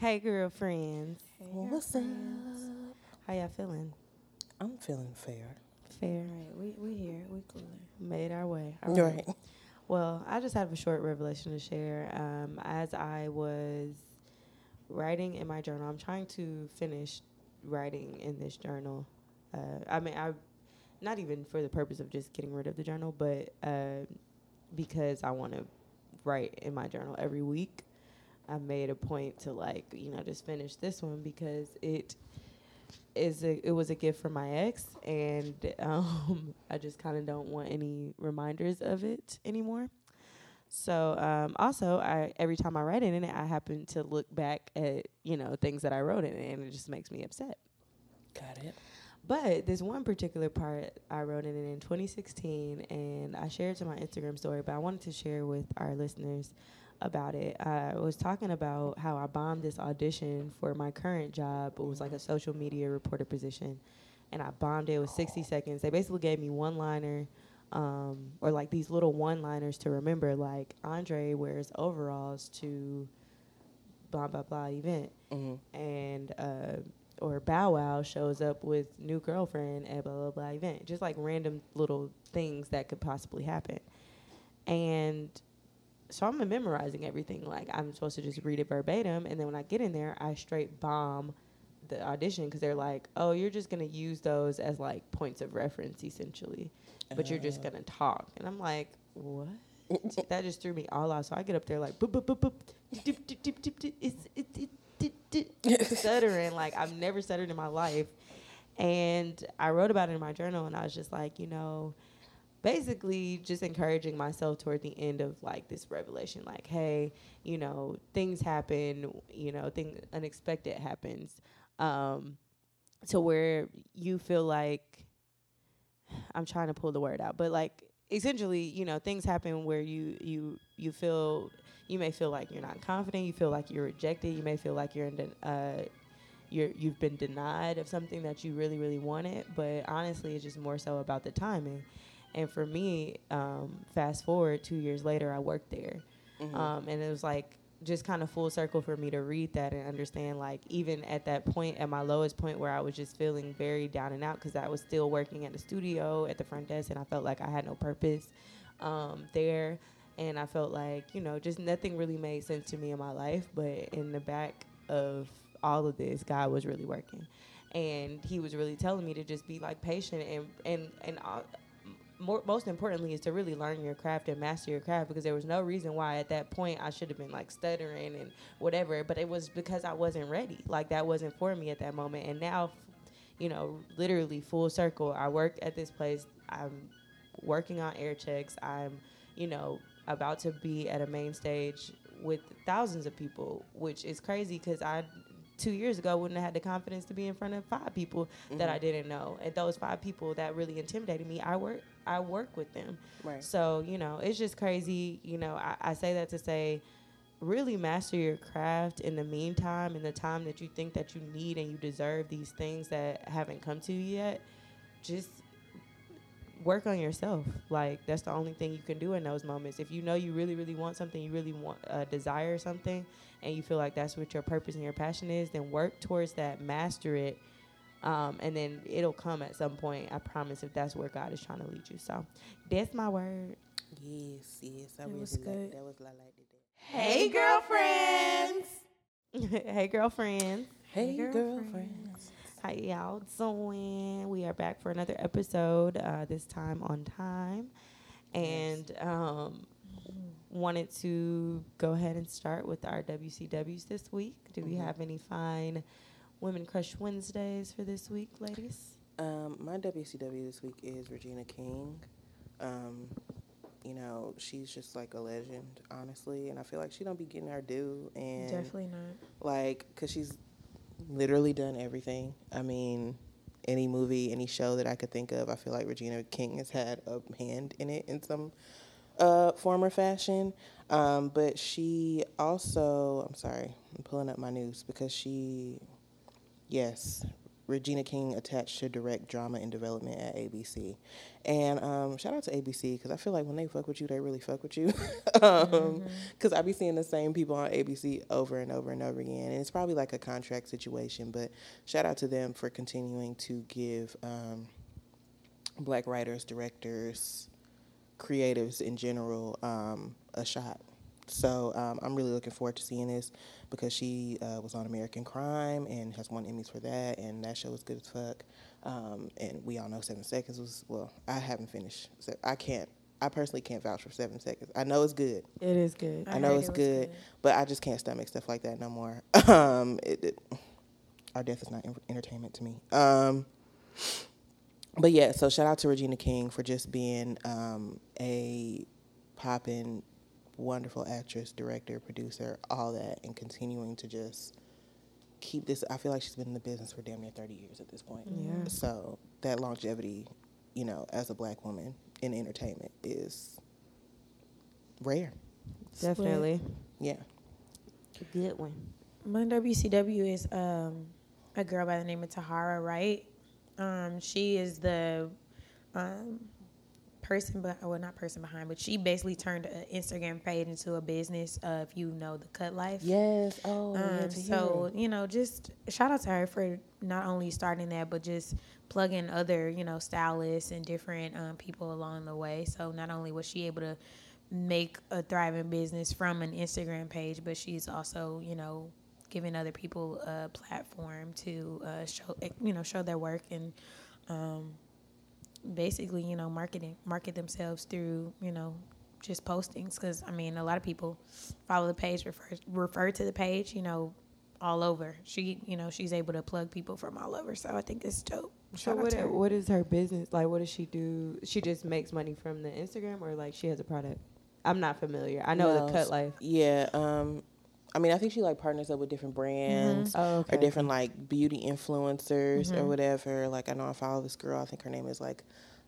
Hey, girlfriends. Hey, What's up? How y'all feeling? I'm feeling fair. Fair. Right. we we here, we cooler. Made our way. All Right. Well, I just have a short revelation to share. Um, as I was writing in my journal, I'm trying to finish writing in this journal. Uh, I mean, I not even for the purpose of just getting rid of the journal, but uh, because I want to write in my journal every week. I made a point to like you know just finish this one because it is a, it was a gift from my ex and um, I just kind of don't want any reminders of it anymore. So um, also I every time I write in it I happen to look back at you know things that I wrote in it and it just makes me upset. Got it. But this one particular part I wrote in it in 2016 and I shared to my Instagram story but I wanted to share with our listeners about it. I was talking about how I bombed this audition for my current job. It was like a social media reporter position. And I bombed it. It was 60 seconds. They basically gave me one liner um, or like these little one liners to remember, like Andre wears overalls to blah, blah, blah event. hmm And, uh, or Bow Wow shows up with new girlfriend at blah, blah, blah event. Just like random little things that could possibly happen. And so I'm memorizing everything. Like I'm supposed to just read it verbatim, and then when I get in there, I straight bomb the audition because they're like, "Oh, you're just gonna use those as like points of reference, essentially, but you're just Uh. gonna talk." And I'm like, "What?" that just threw me all out. So I get up there like, boop, boop, boop, boop, dip, dip, dip, dip, dip, it's, it, it, dip, dip, stuttering like I've never stuttered in my life. And I wrote about it in my journal, and I was just like, you know, basically just encouraging myself toward the end of like this revelation like hey you know things happen you know thing unexpected happens um to where you feel like i'm trying to pull the word out but like essentially you know things happen where you you you feel you may feel like you're not confident you feel like you're rejected you may feel like you're in den- uh you're you've been denied of something that you really really wanted but honestly it's just more so about the timing and for me, um, fast forward two years later, I worked there. Mhm. Um, and it was like just kind of full circle for me to read that and understand, like, even at that point, at my lowest point where I was just feeling very down and out because I was still working at the studio at the front desk and I felt like I had no purpose um, there. And I felt like, you know, just nothing really made sense to me in my life. But in the back of all of this, God was really working. And he was really telling me to just be like patient and, and, and, more, most importantly is to really learn your craft and master your craft because there was no reason why at that point I should have been like stuttering and whatever but it was because I wasn't ready. Like that wasn't for me at that moment. And now you know literally full circle I work at this place. I'm working on air checks. I'm you know about to be at a main stage with thousands of people which is crazy because I two years ago wouldn't have had the confidence to be in front of five people that mm-hmm. I didn't know. And those five people that really intimidated me I work I work with them Right. so, you know, it's just crazy. You know, I, I say that to say, really master your craft in the meantime, in the time that you think that you need and you deserve these things that haven't come to you yet. Just work on yourself. Like, that's the only thing you can do in those moments. If you know you really, really want something, you really want, uh, desire something, and you feel like that's what your purpose and your passion is, then work towards that, master it. Um, and then it'll come at some point. I promise. If that's where God is trying to lead you, so that's my word. Yes, yes. I It really was like good. that. Was Lala did that. Hey, girlfriends. hey, girlfriends. Hey, girlfriends. girlfriends. How y'all doing? We are back for another episode. Uh, this time on time, and um, wanted to go ahead and start with our WCWs this week. Do we Mhm. have any fine Women Crush Wednesdays for this week, ladies? Um, my WCW this week is Regina King. Um, you know, she's just like a legend, honestly, and I feel like she don't be getting her due. And Definitely not. like, cause she's literally done everything. I mean, any movie, any show that I could think of, I feel like Regina King has had a hand in it in some uh, form or fashion. Um, but she also, I'm sorry, I'm pulling up my news because she, yes, Regina King attached to direct drama and development at ABC. And um, shout out to ABC because I feel like when they fuck with you, they really fuck with you. Because um, mm-hmm. I be seeing the same people on ABC over and over and over again. And it's probably like a contract situation, but shout out to them for continuing to give um, black writers, directors, creatives in general um, a shot. So um, I'm really looking forward to seeing this because she uh, was on American Crime and has won Emmys for that, and that show was good as fuck. Um, and we all know Seven Seconds was well. I haven't finished. So I can't. I personally can't vouch for Seven Seconds. I know it's good. It is good. I, I know it's it good, good, but I just can't stomach stuff like that no more. um, it, it, our death is not entertainment to me. Um, but yeah, so shout out to Regina King for just being um, a popping wonderful actress, director, producer, all that, and continuing to just keep this. I feel like she's been in the business for damn near 30 years at this point. Yeah. So that longevity, you know, as a black woman in entertainment is rare. Definitely. Yeah. A good one. My WCW is um, a girl by the name of Tahara Wright. Um, she is the um, person, but well, not person behind, but she basically turned an Instagram page into a business. Uh, if you know the Cut Life, yes. Oh, um, so you know, just shout out to her for not only starting that, but just plugging other you know stylists and different um, people along the way. So not only was she able to make a thriving business from an Instagram page, but she's also you know giving other people a platform to uh, show you know show their work and. Um, basically, you know, marketing market themselves through, you know, just postings. Because I mean, a lot of people follow the page, refer refer to the page, you know, all over. She, you know, she's able to plug people from all over. So I think it's dope. So what what is her business like? What does she do? She just makes money from the Instagram, or like she has a product? I'm not familiar. I know no, the Cut Life. Yeah. Um, I mean, I think she like partners up with different brands mm-hmm. oh, okay. or different like beauty influencers mm-hmm. or whatever. Like I know I follow this girl. I think her name is like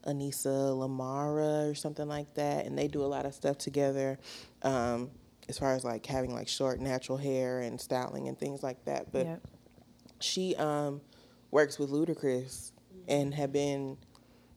Anissa Lamara or something like that, and they do a lot of stuff together. Um, as far as like having like short natural hair and styling and things like that. But yep. she um, works with Ludacris and have been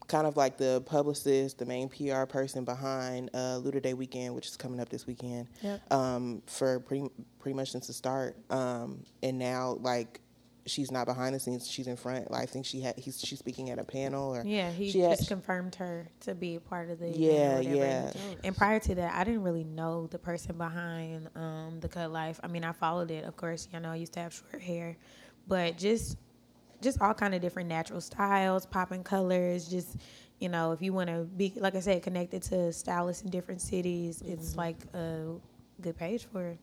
kind of like the publicist, the main PR person behind uh, Luda Day Weekend, which is coming up this weekend, yep. um, for pretty pretty much since the start. Um, and now, like, she's not behind the scenes; she's in front. Like, I think she had he's she's speaking at a panel, or yeah, he just had, confirmed her to be a part of the yeah, yeah. And prior to that, I didn't really know the person behind um, the Cut Life. I mean, I followed it, of course. You know, I used to have short hair, but just just all kind of different natural styles, popping colors, just you know, if you want to be like I said, connected to stylists in different cities, mm-hmm. it's like a good page for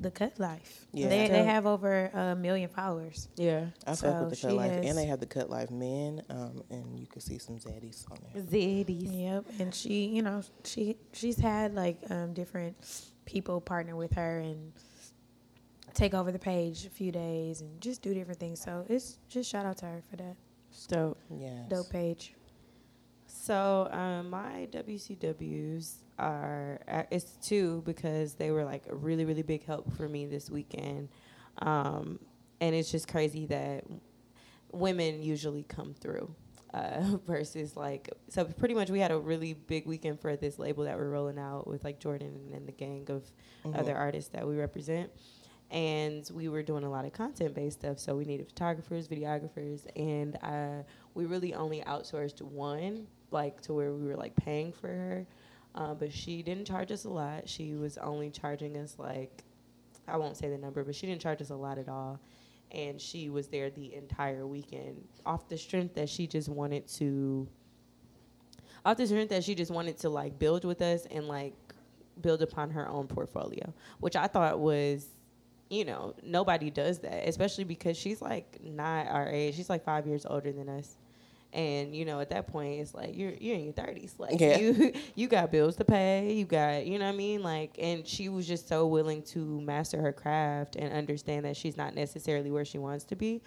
the Cut Life. Yeah, they they have over a million followers. Yeah, I so fuck with the Cut Life, and they have the Cut Life Men, um, and you can see some zaddies on there. Zaddies. Yep, and she, you know, she she's had like um, different people partner with her and take over the page a few days and just do different things. So it's just shout out to her for that. Dope. Yeah. Dope page. So um, my WCWs are uh, it's two because they were like a really really big help for me this weekend, um, and it's just crazy that women usually come through. Uh, versus like so pretty much we had a really big weekend for this label that we're rolling out with like Jordan and the gang of mm-hmm. other artists that we represent and we were doing a lot of content based stuff. So we needed photographers, videographers, and uh, we really only outsourced one, like to where we were like paying for her. Uh, but she didn't charge us a lot. She was only charging us like, I won't say the number, but she didn't charge us a lot at all. And she was there the entire weekend off the strength that she just wanted to, off the strength that she just wanted to like build with us and like build upon her own portfolio, which I thought was you know, nobody does that, especially because she's like not our age. She's like five years older than us. And you know, at that point, it's like you're you're in your thirties. Like yeah. you you got bills to pay. You got you know what I mean. Like, and she was just so willing to master her craft and understand that she's not necessarily where she wants to be,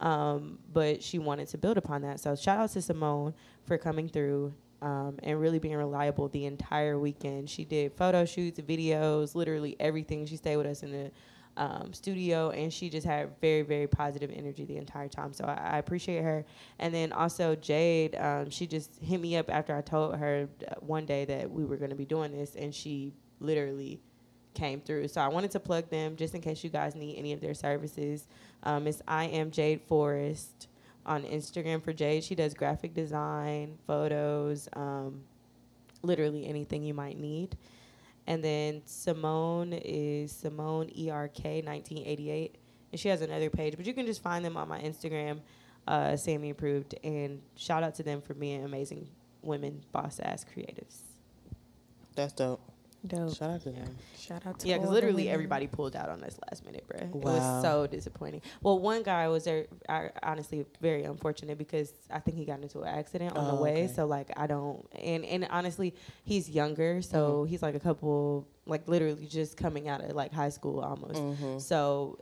um, but she wanted to build upon that. So shout out to Simone for coming through um, and really being reliable the entire weekend. She did photo shoots, videos, literally everything. She stayed with us in the um, studio, and she just had very, very positive energy the entire time. So I, I appreciate her. And then also Jade, um, she just hit me up after I told her uh, one day that we were going to be doing this, and she literally came through. So I wanted to plug them just in case you guys need any of their services. Um, it's I am Jade Forrest on Instagram for Jade. She does graphic design, photos, um, literally anything you might need. And then Simone is Simone ERK 1988. And she has another page, but you can just find them on my Instagram, uh, Sammy Approved. And shout out to them for being amazing women, boss ass creatives. That's dope. Dope. Shout out to them. Shout out to Yeah, because literally women. everybody pulled out on this last minute, bruh. It was so disappointing. Well, one guy was there, I, honestly very unfortunate because I think he got into an accident on Oh, the way. okay. So like I don't, and and honestly, he's younger, so he's like a couple, like literally just coming out of like high school almost. Mm-hmm. So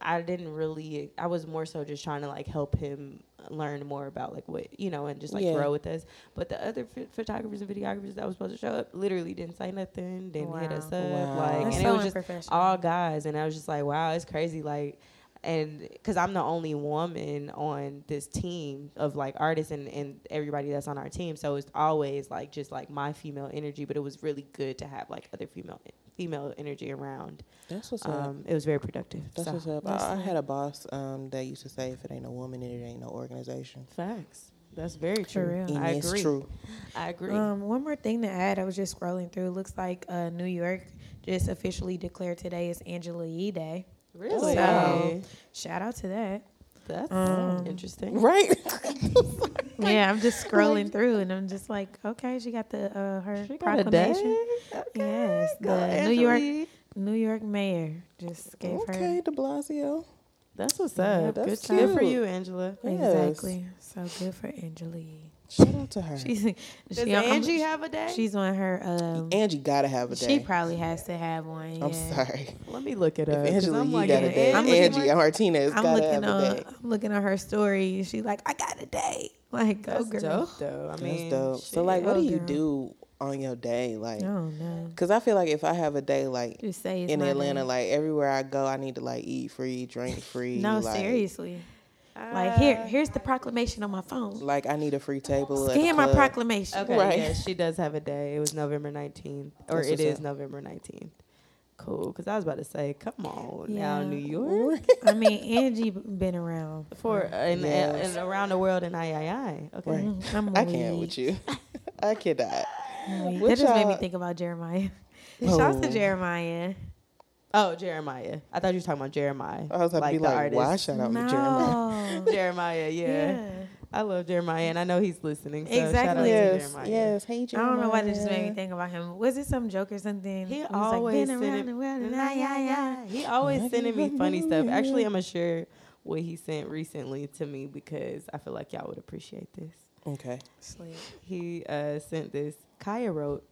I- I didn't really. I was more so just trying to like help him learn more about like what you know and just like Yeah. grow with us. But the other ph- photographers and videographers that was supposed to show up literally didn't say nothing, didn't hit us up, Wow. like, That's and so it was just all guys, and I was just like, wow, it's crazy, like. And because I'm the only woman on this team of like artists and, and everybody that's on our team, so it's always like just like my female energy. But it was really good to have like other female female energy around. That's what's up. Um, it was very productive. That's so. what's up. that's I, I had a boss um, that used to say, "If it ain't a woman in it, it ain't no organization." Facts. That's very For true. real. And I it's agree. true. I agree. Um, one more thing to add, I was just scrolling through. Looks like uh, New York just officially declared today is Angela Yee Day. Really? So- Shout out to that. That's Um, interesting. Right. yeah, I'm just scrolling through and I'm just like, okay, she got the uh, her She got a proclamation. Okay. Yes, Go the New York New York mayor just gave okay, her Okay, De Blasio. That's what's Yeah, up. that's good, good for you, Angela. Yes. exactly. So good for Angela. Yee. Shout out to her. She's Does she, I'm- Angie have a day? She's on her. Um, Angie gotta have a day. she probably has to have one. Yeah. I'm sorry. Let me look it up. If 'cause Angela I'm Yee like, got a yeah, day, I'm Angie like- Martinez I'm gotta looking have a on. day. I'm looking at her story. She's like, I got a day. Like, go That's girl. dope, though. I That's mean, dope. So like, what Oh, do you girl. do on your day? Like, Oh no. cause I feel like if I have a day like Just say it's in Atlanta, day. like everywhere I go, I need to like eat free, drink free. no, like, seriously. Like here, Uh, here's the proclamation on my phone. Like I need a free table. at the Scan my club. proclamation. Okay, Right. yeah, she does have a day. It was November 19th, or That's it up. November 19th. Cool, because I was about to say, come on Yeah. now, New York. I mean, Angie been around For and, Yes. and around the world in I I I. Okay. Right. Mhm, I'm I can't weak. with you. I cannot. I'm weak. That just made me think about Jeremiah. Shouts to Oh. Jeremiah. Oh, Jeremiah. I thought you were talking about Jeremiah. I was about to be the like, artist. why shout out to Jeremiah? Jeremiah, yeah. yeah. I love Jeremiah, and I know he's listening. So Shout out Exactly. to Yes, Jeremiah. yes. Hey, I don't know why that just made me think about him. Was it some joke or something? He was always like, been around sending, the world and Nah, I, yeah, yeah. He always sending me funny stuff. Actually, I'm gonna share what he sent recently to me because I feel like y'all would appreciate this. Okay. Sleep. He uh, sent this. Khia wrote,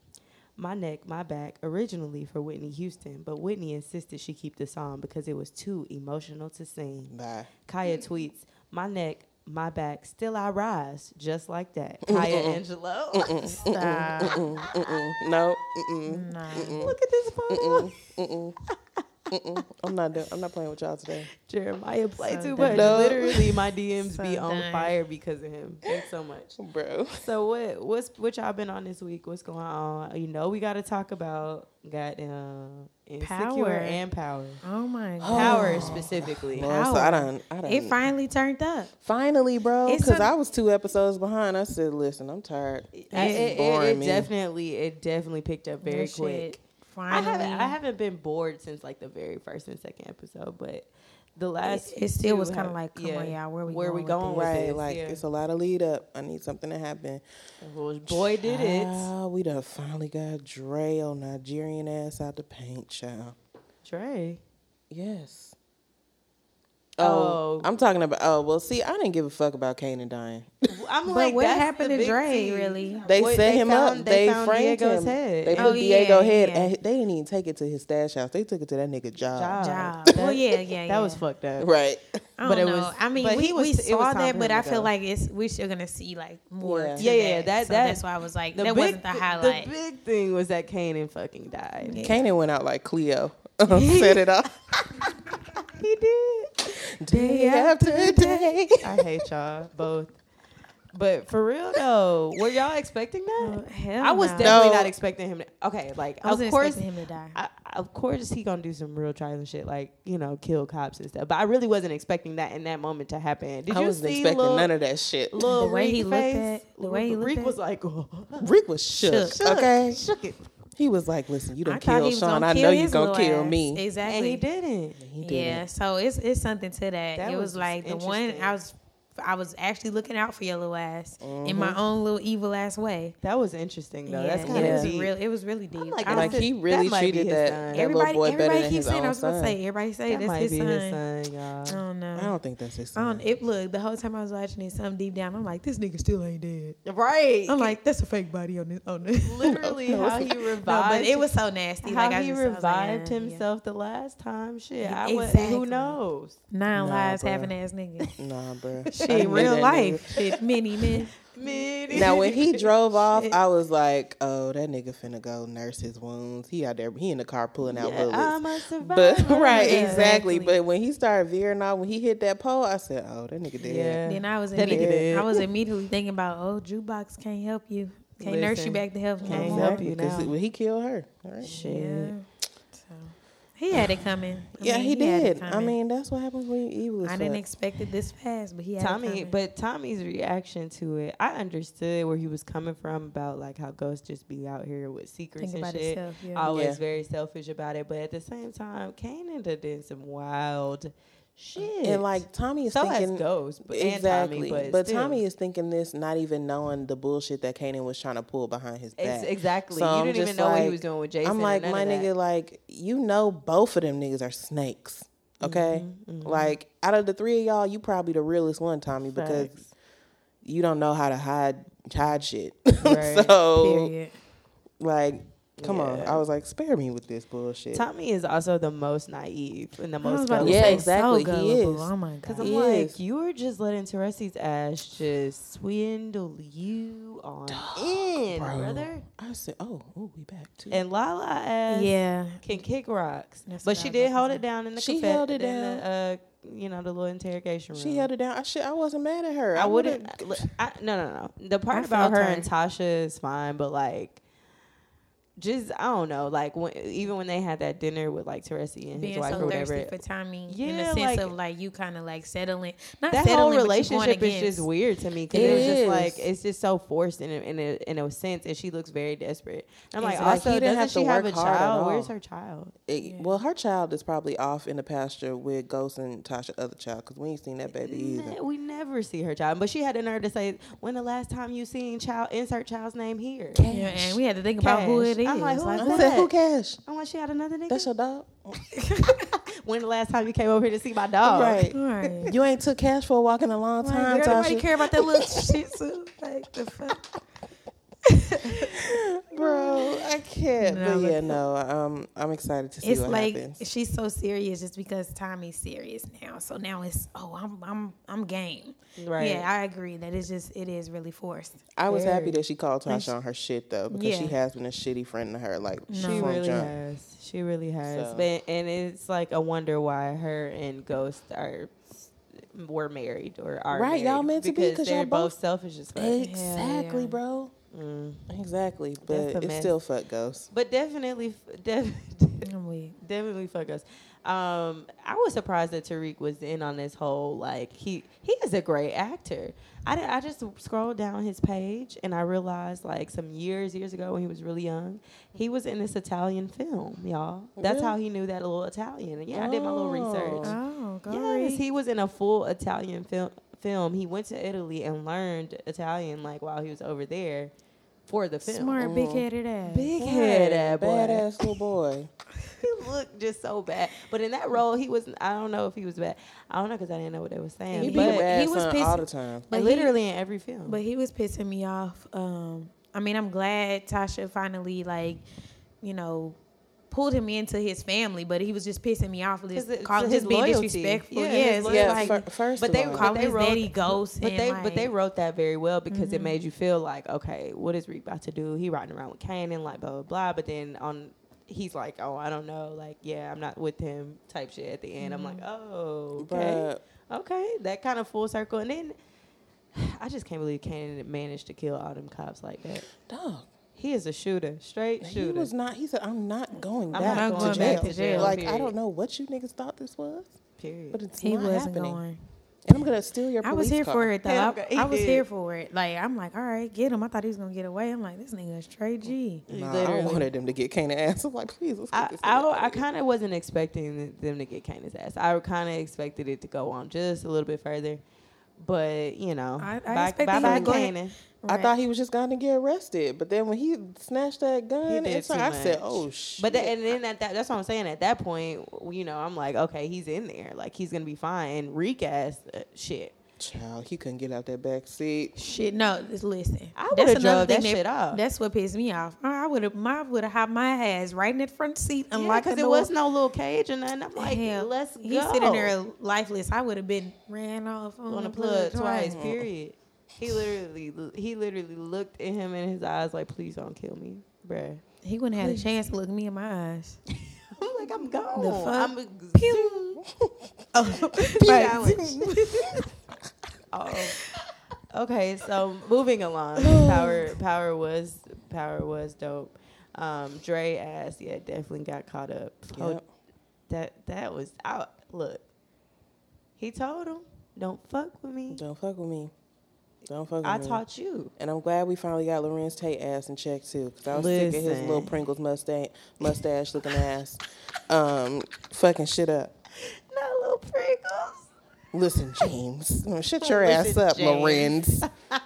"My neck, my back." Originally for Whitney Houston, but Whitney insisted she keep the song because it was too emotional to sing. Bye. Khia mm. tweets, "My neck, my back, still I rise, just like that." Khia Angelou. Stop. Mm-mm, mm-mm. No. Mm-mm. Nah. Look at this photo. Mm-mm. I'm not. Do- I'm not playing with y'all today. Jeremiah play So too done. much. No. Literally, my DMs So be on done. fire because of him. Thanks so much. Bro. So what what's what y'all been on this week? What's going on? You know we got to talk about goddamn insecure Power. and power. Oh my god. Power specifically. Lord, so I Power. done. I done. It finally turned up. Finally, bro. Because I was two episodes behind. I said, listen, I'm tired. It, it- it- it definitely it definitely picked up very That quick. shit I haven't I haven't been bored since like the very first and second episode, but the last it still two was kind of like, come on, y'all, where we where we going going with with Right, this? like yeah. it's a lot of lead up. I need something to happen. Well, boy did it. We done finally got Dre on Nigerian ass out the paint, child. Trey. Yes. Oh. Oh, I'm talking about. Oh, well, see, I didn't give a fuck about Kanan dying. I'm But like, what happened to big Dre, really? They What- set him found- up. They, found framed Diego's him. head. They put Oh, Diego yeah, head, yeah. and they didn't even take it to his stash house. They took it to that nigga job. Job. Job. That- well, yeah, yeah, yeah. That was fucked up. Right. I but don't it know. was- I mean, we, was- we it was saw time that, but I feel like it's we're still gonna see like more. Yeah. to Yeah, yeah, that- so that- that's why I was like, that big, wasn't the highlight. The big thing was that Kanan fucking died. Yeah. Kanan went out like Cleo. Set it off. he did. Day after day. I hate y'all both. But for real though, were y'all expecting that? Oh, hell I was no. definitely No. not expecting him. To, okay, like I wasn't of course, expecting him to die. I, of course he gonna do some real trials and shit, like you know, kill cops and stuff. But I really wasn't expecting that in that moment to happen. Did I you wasn't see expecting Lil, none of that shit. Lil The way Reek he looked face? at- the way he looked Reek at- was like, oh. Rick was shook. Shook. Okay, shook it, he was like, "Listen, you don't kill Sean. I know you his gonna little kill me." Exactly. and he didn't. He did Yeah, so it's it's something to that. That it was was, like the one. I was I was actually looking out for your little ass in Mm-hmm. my own little evil ass way. That was interesting though. yeah, That's it kind of deep. real. It was really deep. like, I Like was- he really might be treated his that, son. that little everybody better everybody than keeps his saying I own was supposed to son. say everybody say that that's might his be son. his son, y'all. I don't know. I don't think that's his I son. don't, it look the whole time I was watching it, something deep down, I'm like, this nigga still ain't dead. Right. I'm like, that's a fake body on this. On this. literally No, how it's he no, revived. but it was so nasty. how like I he just, I like, revived uh, yeah. himself the last time. Shit, Yeah, I would, exactly. who knows? Nine Nah, lives bruh. having ass nigga. Nah, bro. Shit, real life. Shit, many men. Man, Now when he drove off, I was like, "Oh, that nigga finna go nurse his wounds." He out there, he in the car pulling out yeah, bullets. I'm a survivor. But right, Yeah. exactly. Exactly. But when he started veering off, when he hit that pole, I said, "Oh, that nigga dead." Yeah. Then I was That nigga immediately, dead. I was immediately thinking about, oh, jukebox can't help you, can't nurse you back to health can't more. help you you 'cause now. he- he killed her. Right? Shit. Yeah. So he had it coming. I Yeah, mean, he, had it did. I mean, that's what happens when you evil. as I didn't fuck. expect it this fast, but he had it Tommy, coming. but Tommy's reaction to it, I understood where he was coming from about like how ghosts just be out here with secrets think and about shit. himself. Yeah. Always Yeah. very selfish about it, but at the same time, Kanan done did some wild shit. and like Tommy is so thinking Ghost, but exactly. Tommy, but, but. Tommy is thinking this, not even knowing the bullshit that Kanan was trying to pull behind his back. Ex- exactly. So you didn't even know what he was doing with Jason. I'm like, my nigga, like you know, both of them niggas are snakes. Okay, Mhm, mhm. like out of the three of y'all, you probably the realest one, Tommy, because Facts. you don't know how to hide hide shit. Right. so Period. like, come on. I was like, spare me with this bullshit. Tommy is also the most naive and the most about gullible. Yeah, exactly, So he is. Oh my god. Because I'm He like, is. you were just letting Teresi's ass just swindle you on in, bro. brother. I said, oh, oh, we back too. And Lala ass yeah. can kick rocks. That's but she I did hold it down in the She confet- held it down. The, uh, you know, the little interrogation room. she held it down. I shit, I wasn't mad at her. I would've- wouldn't. I, no, no, no. The part I about her her. and Tasha is fine, but like, just I don't know. Like when even when they had that dinner with like Teresi and his Being wife or so whatever. thirsty for Tommy yeah, in the sense like- of like you kind of like settling, not that whole settling, but you going relationship is just weird to me because It it was just like it's just so forced in a, in a in a sense, and she looks very desperate. And I'm like, Exactly. also, He doesn't have she have a work hard at child? Where's her child? It- Yeah. Well, her child is probably off in the pasture with Ghost and Tasha other child because we ain't seen that baby either. We never see her child, but she had the nerve to say, "When the last time you seen child? Insert child's name here." Yeah, and we had to think about who it is. I'm like, who Like, is I that? said, who cash? I'm like, she had another nigga. That's your dog, when the last time you came over here to see my dog? right? Right. You ain't took cash for a walk in a long Like, time, girl, nobody Tasha. care about that little shit too. Like the fuck. Bro, I can't. No, but but- yeah, no. Um, I'm excited to see It's what like happens. she's so serious just because Tommy's serious now. So now it's oh I'm I'm I'm game. Right. Yeah, I agree that it's just it is really forced. I was happy that she called And Tasha on her shit though, because she has been a shitty friend to her. Like She No. from really jump. has. She really has. So- But and it's like a wonder why her and Ghost are were married or are Right, y'all meant to be, because they're y'all both both- selfish as fuck. Exactly, yeah. bro. Mm. Exactly, but a it's mess. still fuck Ghost. But definitely, def- I'm definitely fuck us. Um, I was surprised that Tariq was in on this whole like he he is a great actor. I did, I just scrolled down his page and I realized like some years years ago when he was really young, he was in this Italian film, y'all. That's Really? how he knew that little Italian. And yeah, I did my little research. Oh, go Yes, he was in a full Italian film. Film. He went to Italy and learned Italian like while he was over there for the film. smart, big headed ass. Big headed that boy. badass little boy. he looked just so bad. But in that role, he was. I don't know if he was bad. I don't know because I didn't know what they were saying. He He be a but he was son pissed- all the time. but he- literally in every film. But he was pissing me off. Um, I mean, I'm glad Tasha finally like, you know, pulled him into his family. But he was just pissing me off. just, it's call, his just being loyalty. disrespectful. Yeah, Yeah, his it's Yeah, like, fir- first but of they all, but Call they his wrote, daddy ghost But and, they but they wrote that very well because it Mhm. made you feel like okay, what is Reek about to do? He riding around with Kanan, like blah blah blah. But then on he's like, oh, I don't know, like, yeah, I'm not with him, type shit. At the end, I'm like, oh, okay, Bruh, okay, that kind of full circle, and then. I just can't believe Kanan managed to kill all them cops like that. dog. He is a shooter, straight shooter. He shooter. was not. He said, "I'm not going I'm back, not to, going jail. back to jail, Like I don't know what you niggas thought this was, Period. but it's He not wasn't happening. going. And I'm gonna steal your. I was here car. for it though. Yeah, I, he I was did. here for it. Like I'm like, all right, get him. I thought he was gonna get away. I'm like, this nigga is Trey G. Nah, I Literally. wanted them to get Kanan ass. I'm like, please, let's get I this I, I out of here. kind of wasn't expecting them to get Kanan's ass. I kind of expected it to go on just a little bit further, but you know, I- I bye, expected bye, him bye to go ahead- Kanan. I thought he was just gonna get arrested, but then when he snatched that gun, did it's like I said, "Oh shit!" But the, and then at that, that's what I'm saying. At that point, you know, I'm like, okay, he's in there, like he's gonna be fine. And recast, uh, shit. Child, he couldn't get out that back seat. Shit, no, just listen. I That's would've drove that thing shit off. That's what pissed me off. I would have, I would have had my ass right in that front seat, Yeah, unlocked the because it door. was no little cage or nothing. I'm like, Hell, let's go. He's sitting there lifeless. I would have been ran off on, on the the plug twice. twice. Period. He literally, he literally looked at him in his eyes like, "Please don't kill me, bruh." He wouldn't have had a chance to look me in my eyes. I'm like, I'm gone. The fuck? I'm a, Pew. oh, Right. Oh. Okay, so moving along. Power, power was, power was dope. Um, Dre ass, yeah, definitely got caught up. Oh, that that was out. Look, he told him, "Don't fuck with me. Don't fuck with me. Don't fuck with I me. I taught you." And I'm glad we finally got Larenz Tate ass in check too, because I was sick of his little Pringles mustache, mustache looking ass, um, fucking shit up. Not little Pringles. Listen, James, shut your ass up, James. Larenz.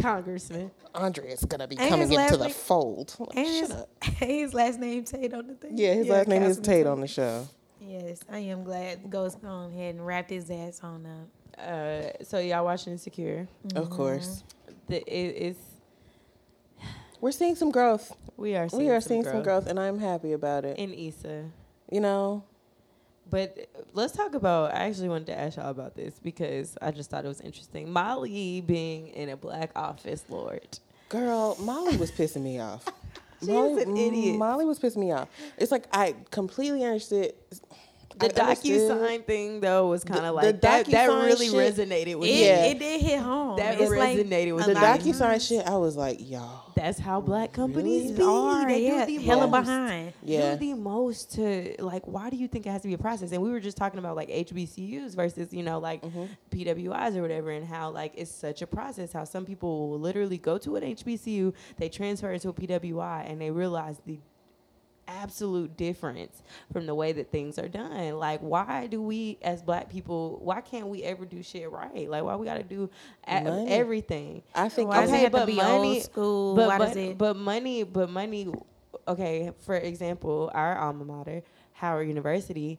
Congressman. Andre is gonna be And coming into the name- fold. Like, And shut his, up. his last name Tate on the thing. Yeah, his last name is Councilman Tate on the show. Yes, I am glad Ghost on ahead and wrapped his ass on up. Uh, so y'all watching Insecure? Of course, The, it, it's we're seeing some growth. we are seeing we are some seeing growth some growth, and I'm happy about it. in Issa. You know, But uh, let's talk about. I actually wanted to ask y'all about this because I just thought it was interesting. Molly being in a black office, Lord. Girl, Molly was pissing me off. She Molly, an idiot. Molly was pissing me off. It's like I completely understood. The I DocuSign thing though was kind of like that. That really shit- resonated with It, me. Yeah. it did hit home. That it's like resonated with a The me. lot of DocuSign shit, I was like, y'all. That's how black companies Really? be. are, They yeah, do the hella most. behind. Yeah. do the most to like why do you think it has to be a process and we were just talking about like hbcus versus you know like Mm-hmm. pwis or whatever and how like it's such a process how some people will literally go to an hbcu they transfer into a pwi and they realize the absolute difference from the way that things are done like why do we as black people why can't we ever do shit right like why we gotta do a- everything I think Why Okay, have but to be money- old school? but Why but, does it? but money but money okay for example our alma mater howard university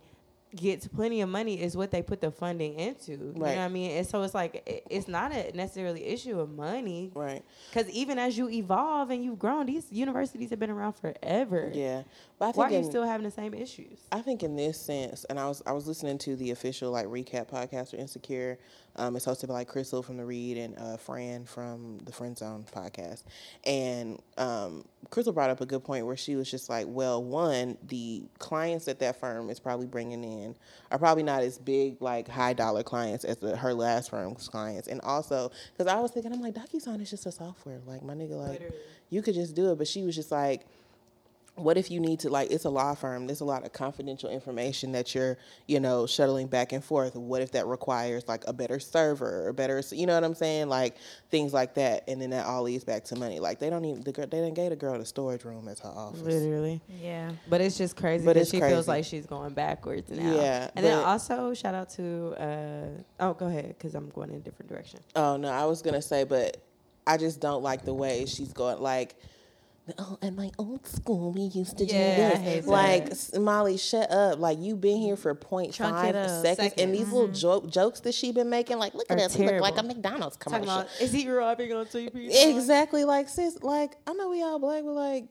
gets plenty of money is what they put the funding into you know what i mean? And so it's like it- it's not a necessarily issue of money. Right. because even as you evolve and you've grown these universities have been around forever. Yeah, but I think why are you in- still having the same issues? I think in this sense, and I was I was listening to the official like recap podcast for Insecure. Um, it's hosted by like Crissle from the Read and uh, Fran from the Friend Zone podcast. And um, Crissle brought up a good point where she was just like, well, one, the clients that that firm is probably bringing in are probably not as big like high dollar clients as the, her last firm's clients. And also, because I was thinking, I'm like, DocuSign is just a software, like my nigga, like Literally. you could just do it. But she was just like what if you need to like it's a law firm there's a lot of confidential information that you're you know shuttling back and forth. What if that requires like a better server or better you know what i'm saying? Like things like that and then that all leads back to money. Like they don't even the girl they didn't get a girl the storage room as her office. Literally. Yeah. but it's just crazy But it's she crazy. feels like she's going backwards now. Yeah, and then also shout out to uh oh go ahead because i'm going in a different direction. Oh no i was gonna say but i just don't like the way she's going like Oh, at my old school, we used to Yeah, do this. that. Like, s- Molly, shut up. Like, you've been here for five it seconds, and these little Mm-hmm. joke jokes that she been making, like, look at us, we look like a. McDonald's commercial. about is he robbing on TV Exactly, like sis, like I know we all black, but like,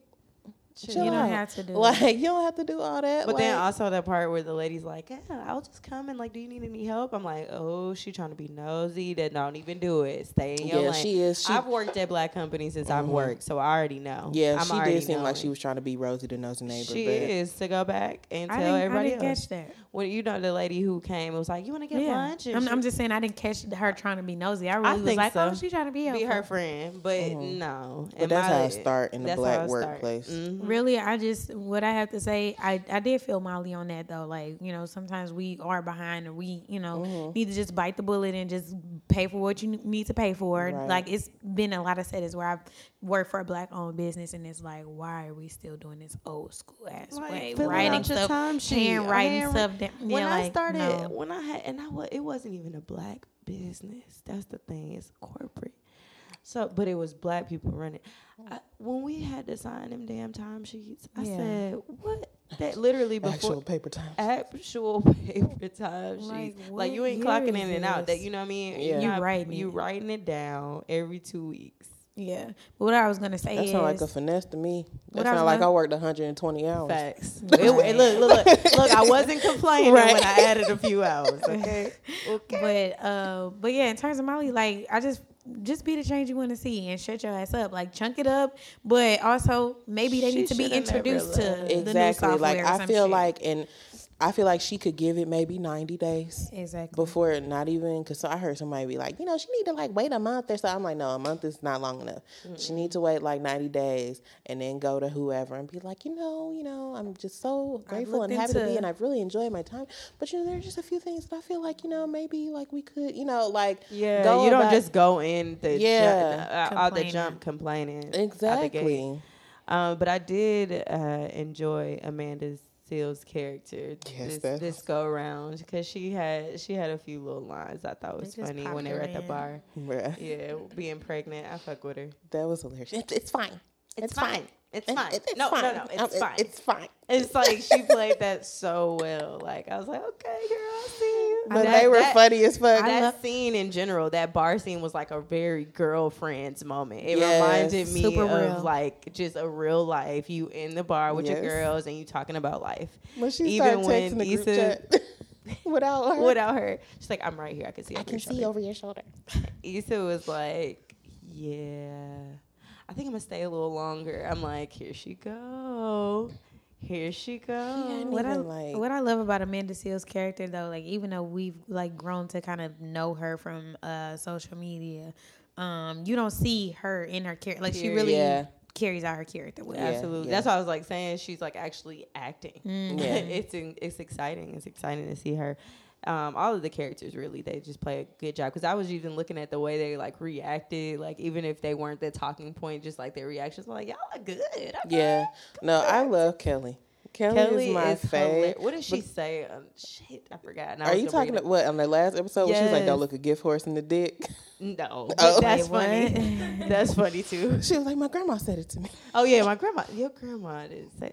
Chill You don't out. have to do like it. you don't have to do all that. But then like- also that part where the lady's like, "Yeah, I'll just come and like, do you need any help?" I'm like, "Oh, she trying to be nosy. That don't even do it. Stay in your yeah, lane." she is. She, I've worked at black companies since I've Mhm. worked, so I already know. yeah, I'm she did seem like she was trying to be Rosie the nosy neighbor. She is to go back and I tell didn't, I everybody didn't else. catch that. Well, you know the lady who came and was like, "You want to get Yeah. lunch?" I'm, she- I'm just saying I didn't catch her trying to be nosy. I really was like, so. oh, she trying to be, be her friend, but Mhm. no. But that's my- how it start in the black how it start. workplace. Mhm. Really, I just what I have to say, I I did feel Molly on that though. Like you know, sometimes we are behind, and we you know Mhm. need to just bite the bullet and just pay for what you need to pay for. Right. Like it's been a lot of settings where I've worked for a black owned business, and it's like, why are we still doing this old school ass Like, way, writing stuff, time sheet, hand writing hand- stuff down? when yeah, I like, started, no. when I had, and I was, it wasn't even a black business. That's the thing. It's corporate. So, but it was black people running. I, when we had to sign them damn time sheets, I Yeah. said, "What?" That literally before Actual paper time. actual paper time sheets. Like, Like, you ain't year clocking is in and out. That you know what I mean? Yeah. You're You not- writing You it. writing it down every two weeks. yeah. But what I was gonna say That is, sounds like a finesse to me. What That I sounds like gonna- I worked 120 hours. Facts. Right. It- it- look, look, look, look. I wasn't complaining Right. when I added a few hours. Okay. Okay. But uh, but yeah, in terms of Molly, like I just just be the change you want to see and shut your ass up. Like chunk it up, but also maybe they She need to be introduced to left. the new Exactly. software. Like I feel shit. like, and I feel like she could give it maybe 90 days. exactly before not even because I heard somebody be like, you know, she need to like wait a month or so. I'm like, no, a month is not long enough. She need to wait like 90 days and then go to whoever and be like, you know, you know, I'm just so grateful and happy to be and I've really enjoyed my time. But you know, there's just a few things that I feel like, you know, maybe like we could, you know, like Yeah, you don't about- just go in the Yeah. ju- uh, out the jump complaining. out the gate. exactly. Um, but I did uh, enjoy Amanda Seales' character Yes, this, this go around because she had she had a few little lines I thought was funny when they were at the bar. Bruh. Yeah, being pregnant, I fuck with her. That was hilarious. It's, it's fine. It's, fine. It's fine. it- it's no, fine. no, no, it's Um, fine. It's fine. It's like she played that so well. Like I was like, okay, girl, I see you. But That- they were that- funny as fuck. that love- scene in general, that bar scene was like a very girlfriends moment. It Yes. reminded me Super of real. like just a real life. You in the bar with your girls and you talking about life when she even started when texting the group Issa- chat without her. without her. She's like, I'm right here. I can see. I over can your see shoulder." over your shoulder. Issa was like, yeah, I think I'm gonna stay a little longer. I'm like, here she go, here she go. what I like- what I love about Amanda Seales' character though, like even though we've like grown to kind of know her from uh, social media, um, you don't see her in her character. Like she really Yeah. carries out her character well. Yeah, Absolutely. yeah. That's why I was like saying she's like actually acting. Mm. Yeah. it's in, it's exciting. It's exciting to see her. Um, all of the characters really they just play a good job because I was even looking at the way they like reacted, like even if they weren't the talking point, just like their reactions were like y'all are good. Okay. Yeah. No, I love Kelly. Kelly, Kelly is my is fave. What did she say? Um, shit, I forgot. I Are you talking about what on the last episode? When she was like, Yes. "Don't look a gift horse in the dick." No, Oh. but that's funny. that's funny too. She was like, "My grandma said it to me." Oh yeah, my grandma, your grandma did say.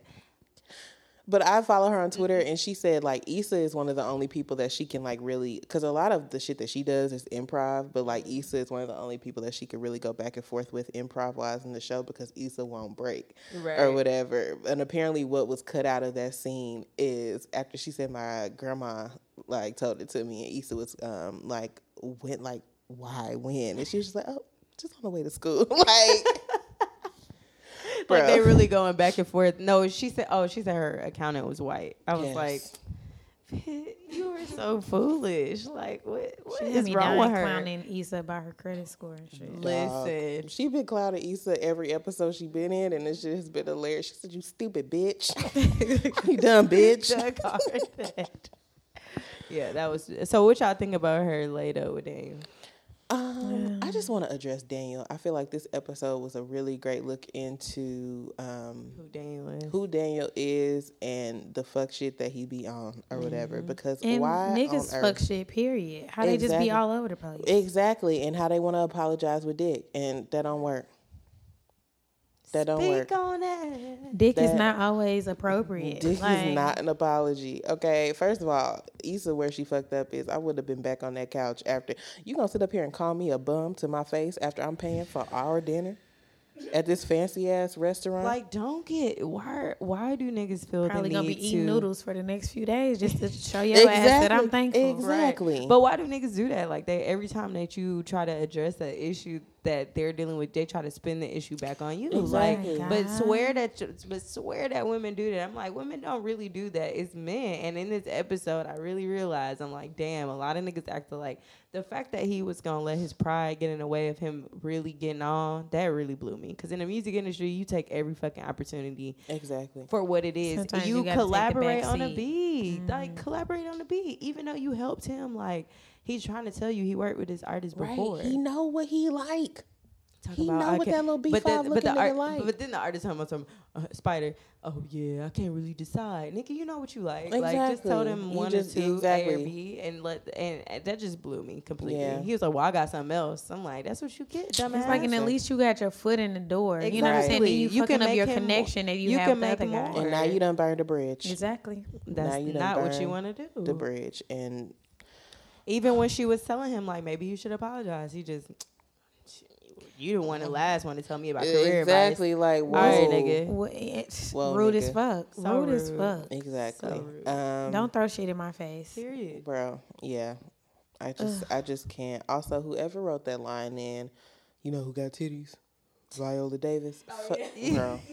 But I follow her on Twitter, and she said like Issa is one of the only people that she can like really because a lot of the shit that she does is improv, but like Issa is one of the only people that she could really go back and forth with improv wise in the show because Issa won't break Right. or whatever. And apparently, what was cut out of that scene is after she said my grandma like told it to me, and Issa was um like went like why when, and she was just like oh just on the way to school like. like they really going back and forth. No, she said, "Oh, she said her accountant was white." I was Yes. like, "You were so foolish! Like, what? What She is wrong with her?" clowning Issa by her credit score and shit. Listen, She been clouded Issa every episode she been in, and this shit has been hilarious. She said, "You stupid bitch, you dumb bitch." Doug called her that. Yeah, that was. So, what y'all think about her later with Daniel? Um, I just want to address Daniel. I feel like this episode was a really great look into um, Who Daniel is? who Daniel is and the fuck shit that he be on or whatever. Because And why niggas fuck shit, period. How they just be all over the place. Exactly, and how they want to apologize with Dick, and that don't work. That don't Speak work. on it. Dick is not always appropriate. Dick Like, is not an apology. Okay, first of all, Issa, where she fucked up is I would have been back on that couch after. You gonna sit up here and call me a bum to my face after I'm paying for our dinner? at this fancy ass restaurant. Like, don't get why. Why do niggas feel Probably the gonna need be eating noodles for the next few days just to show your ass that I'm thankful. Exactly. Right. But why do niggas do that? Like they every time that you try to address the issue that they're dealing with, they try to spin the issue back on you. Exactly. Like, but swear that, but swear that women do that. I'm like, women don't really do that. It's men. And in this episode, I really realized I'm like, damn, a lot of niggas act like the fact that he was gonna let his pride get in the way of him really getting on. That really blew me. Because in the music industry, you take every fucking opportunity exactly. for what it is. Sometimes you, you gotta take the collaborate back on a seat. beat. Like mm. collaborate on the beat. Even though you helped him, like he's trying to tell you he worked with this artist before. Right. He know what he like. Talk he about, know I what that little but B5 then, but looking the art, like. But then the artist talking about some uh, spider. Oh yeah, I can't really decide, nigga. You know what you like. Like just tell Exactly. them You one just- or two A or. B, and let and, and that just blew me completely. Yeah. He was like, "Well, I got something else." I'm like, "That's what you get, dumbass." It's like, and at least you got your foot in the door. You know what I'm saying? Exactly. Then you, You fucking can up your connection that you, you have can with make the other guy. more. and now you done burned the bridge. Exactly. That's now you done not what you want to do. The bridge. And Even when she was telling him like maybe you should apologize, he just you the one the last one to tell me about career exactly like whoa. All right, nigga. Well, it's Well, rude as fuck. So rude, as fuck. Exactly. So um, Don't throw shit in my face. advice. Period. bro. Yeah, I just I just can't. Also, whoever wrote that line in, you know who got titties? Viola Davis. Fu- Bro.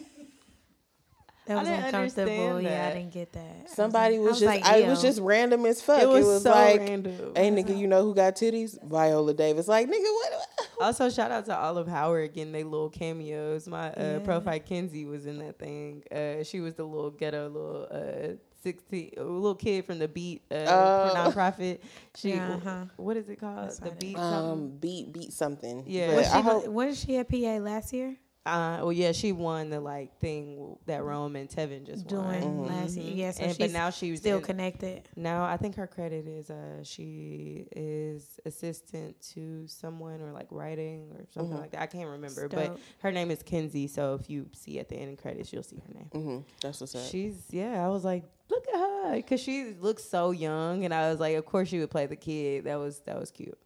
That I was didn't uncomfortable. understand Yeah, I didn't get that. I was Somebody like- was, just like, I was just random as fuck. It was, so like, random. hey nigga, you know who got titties? Viola Davis. Like nigga, what? Also, shout out to Olive Howard getting they little cameos. My uh, Yeah. profile Kenzie was in that thing. Uh, she was the little ghetto little uh, sixteen uh, little kid from the Beat uh, Oh. nonprofit. She Yeah, uh-huh. what is it called? That's The Beat Um, something. beat beat something. Yeah. But Was I hope- was she at PA last year? Uh, well, yeah, she won the like thing that Rome and Tevin just Doing won. last year. Mhm. Yeah, so and, but she's now she's Still in- connected. Now I think her credit is uh she is assistant to someone or like writing or something Mhm. like that. I can't remember, Dope. but her name is Kenzie. So if you see at the end of credits, you'll see her name. Mm-hmm. That's what's up. She's yeah. I was like, look at her because she looks so young, and I was like, of course she would play the kid. That was that was cute.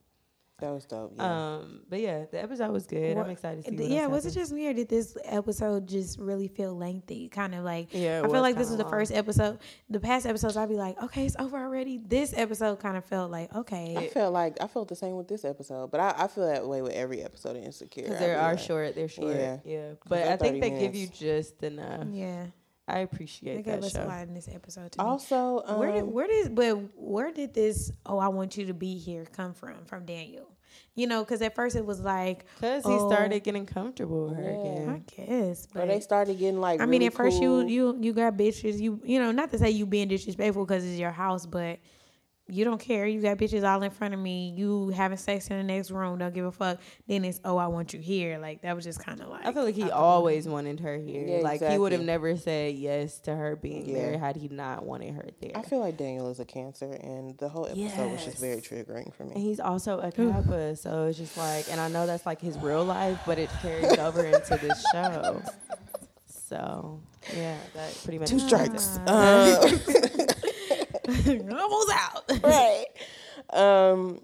That was dope. Yeah. Um, but yeah, the episode was good. What- I'm excited to see. What yeah, else was it just me or did this episode just really feel lengthy? Kind of like Yeah, it I feel like this kinda was the first episode. The past episodes, I'd be like, okay, it's over already. This episode kind of felt like, okay. I felt like I felt the same with this episode, but I, I feel that way with every episode of Insecure. Because they be are like, short. They're short. Yeah. Yeah. But I think 30 they give you just enough. yeah, I they appreciate gave that us a show. lot in this episode. To me. Also, um, where did where did but where did this? Oh, I want you to be here. Come from from Daniel. You know, because at first it was like, Because he Oh. started getting comfortable with her Yeah. I again. guess, or but they started getting like. I mean, really at first you you you got bitches. You you know, not to say you being disrespectful because it's your house, but you don't care. You got bitches all in front of me. You having sex in the next room. Don't give a fuck. Then it's oh, I want you here. Like that was just kind of like. I feel like he out the always wanted her here. Yeah, like he would have never said yes to her being Yeah. there had he not wanted her there. I feel like Daniel is a cancer, and the whole episode was just very triggering for and me. he's also a Kappa, so it's just like, and I know that's like his real life, but it carries over into this show. So yeah, that pretty much Two strikes. Ah. Um, out. right. Um,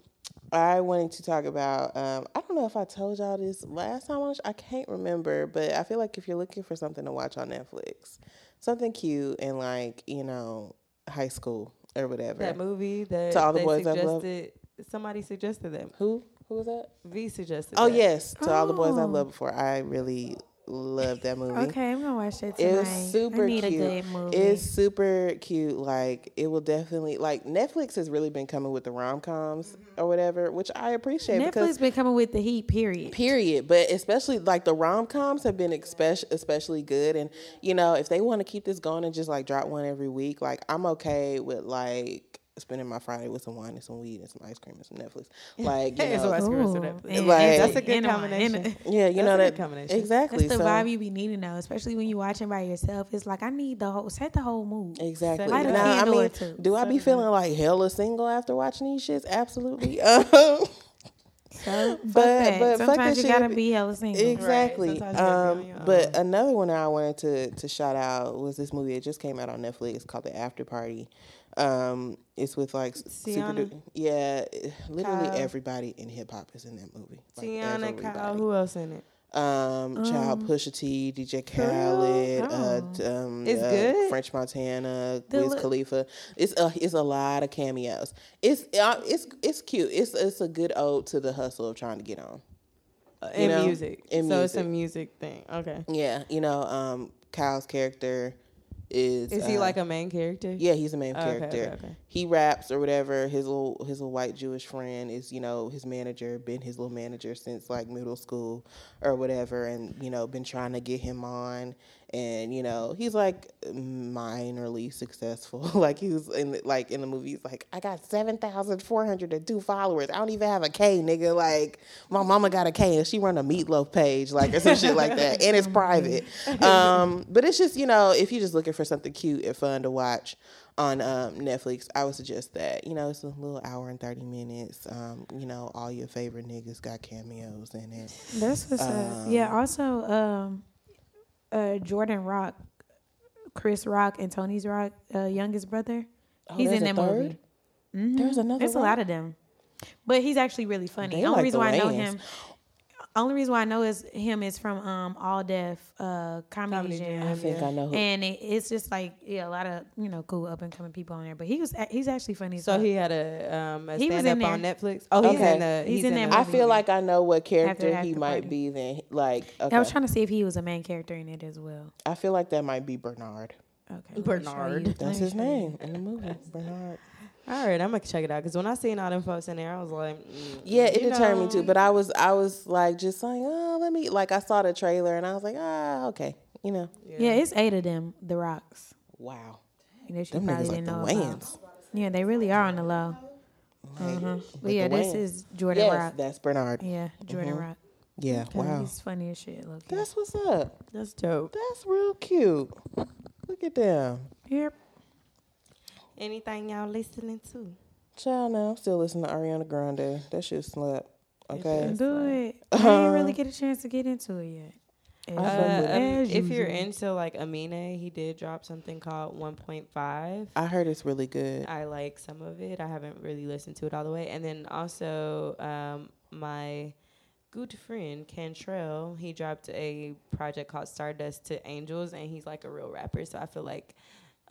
I wanted to talk about. Um, I don't know if I told y'all this last time. sh- I can't remember, but I feel like if you're looking for something to watch on Netflix, something cute and like you know high school or whatever. that movie that To All the Boys I've Loved. Somebody suggested them. Who? Who was that? V suggested. Oh that. yes, to all the boys I've Oh. loved before. I really love that movie. Okay, I'm gonna watch that It tonight. was super cute. a good movie. It's super cute. Like it will definitely like Netflix has really been coming with the rom coms mm-hmm. or whatever, which I appreciate Netflix been coming with the heat. Period. period. But especially like the rom coms have been especially especially good, and you know if they want to keep this going and just like drop one every week, like I'm okay with like spending my Friday with some wine and some weed and some ice cream and some Netflix. Like you Hey, know, I- Ice cream and some Netflix. and- Like- and- That's a good and combination. and- yeah, you That's know a that good combination. exactly. That's the so, vibe you be needing though, especially when you're watching by yourself. It's like I need the whole set the whole mood. Exactly. Light Now, I mean, do I be feeling like hella single after watching these shits? Absolutely. Um, So, But- but, but sometimes that you gotta be hella single. exactly. Sometimes you gotta be Um, but another one I wanted to to shout out was this movie. It just came out on Netflix called The After Party. Um, it's with like s- super. Yeah, literally Kyle. everybody in hip hop is in that movie. Like, Tiana, Kyle, who else in it? Um, Child Pusha T, DJ Khaled, uh, um, It's uh, good? French Montana, The Wiz li- Khalifa. It's a it's a lot of cameos. It's uh, it's it's cute. It's it's a good ode to the hustle of trying to get on. in know, music. in so it's a music. music thing. Okay. Yeah, you know, um, Kyle's character is Is he uh, like a main character? Yeah, he's the main Okay, character. okay, okay. He raps or whatever. His little his little white Jewish friend is you know his manager, been his little manager since like middle school or whatever, and you know been trying to get him on, and you know he's like minorly successful. like he was in the, like in the movie, he's like I got seven thousand four hundred and two followers. I don't even have a K, nigga. Like my mama got a K and she run a meatloaf page, like or some shit like that, and it's private. Um, but it's just you know if you're just looking for something cute and fun to watch on um, Netflix, I would suggest that. You know, it's a little hour and thirty minutes. Um, you know, all your favorite niggas got cameos in it. That's what's up. Yeah. Also, um, uh, Jordan Rock, Chris Rock, and Tony's Rock, uh, youngest brother. Oh, he's in that movie. Mhm. There's another There's a lot of them, but he's actually really funny. They only like reason the why I know him. Only reason why I know is him is from um All Def uh Comedy, Comedy Jam. Jam, I think I know. Who, and it, it's just like yeah, a lot of you know cool up and coming people on there. But he was he's actually funny. as So he had a um a He was stand in up on. Netflix. Oh, he's Okay. in the He's he's, in in, that the I feel like I know what character After he might Party. be. Then like okay. I was trying to see if he was a main character in it as well. I feel like that might be Bernard. Okay, let Bernard. That's his name in the movie. Bernard. All right, I'm gonna check it out because when I seen all them folks in there, I was like, mm, Yeah, it you deterred me know, too. But I was I was like just like, oh, let me like I saw the trailer and I was like, ah, okay. You know. Yeah, it's eight of them. The Rocks. Wow. You know, you Them probably niggas like didn't the know about. Wayans. Yeah, they really are on the low. Uh-huh. But yeah, this is Jordan Yes, Rock. that's Bernard. Yeah, Jordan Rock. Yeah. Wow. He's funny as shit. Look. That's what's up. That's dope. That's real cute. Look at them. Yep. Anything y'all listening to? Child, now I'm still listening to Ariana Grande. That shit slap. Okay. does. Do it. I didn't really get a chance to get into it yet. Uh, fuck with it. um, if you're into like Amine, he did drop something called 1.5. I heard it's really good. I like some of it. I haven't really listened to it all the way. And then also, um, my good friend Cantrell, he dropped a project called Stardust to Angels, and he's like a real rapper. So I feel like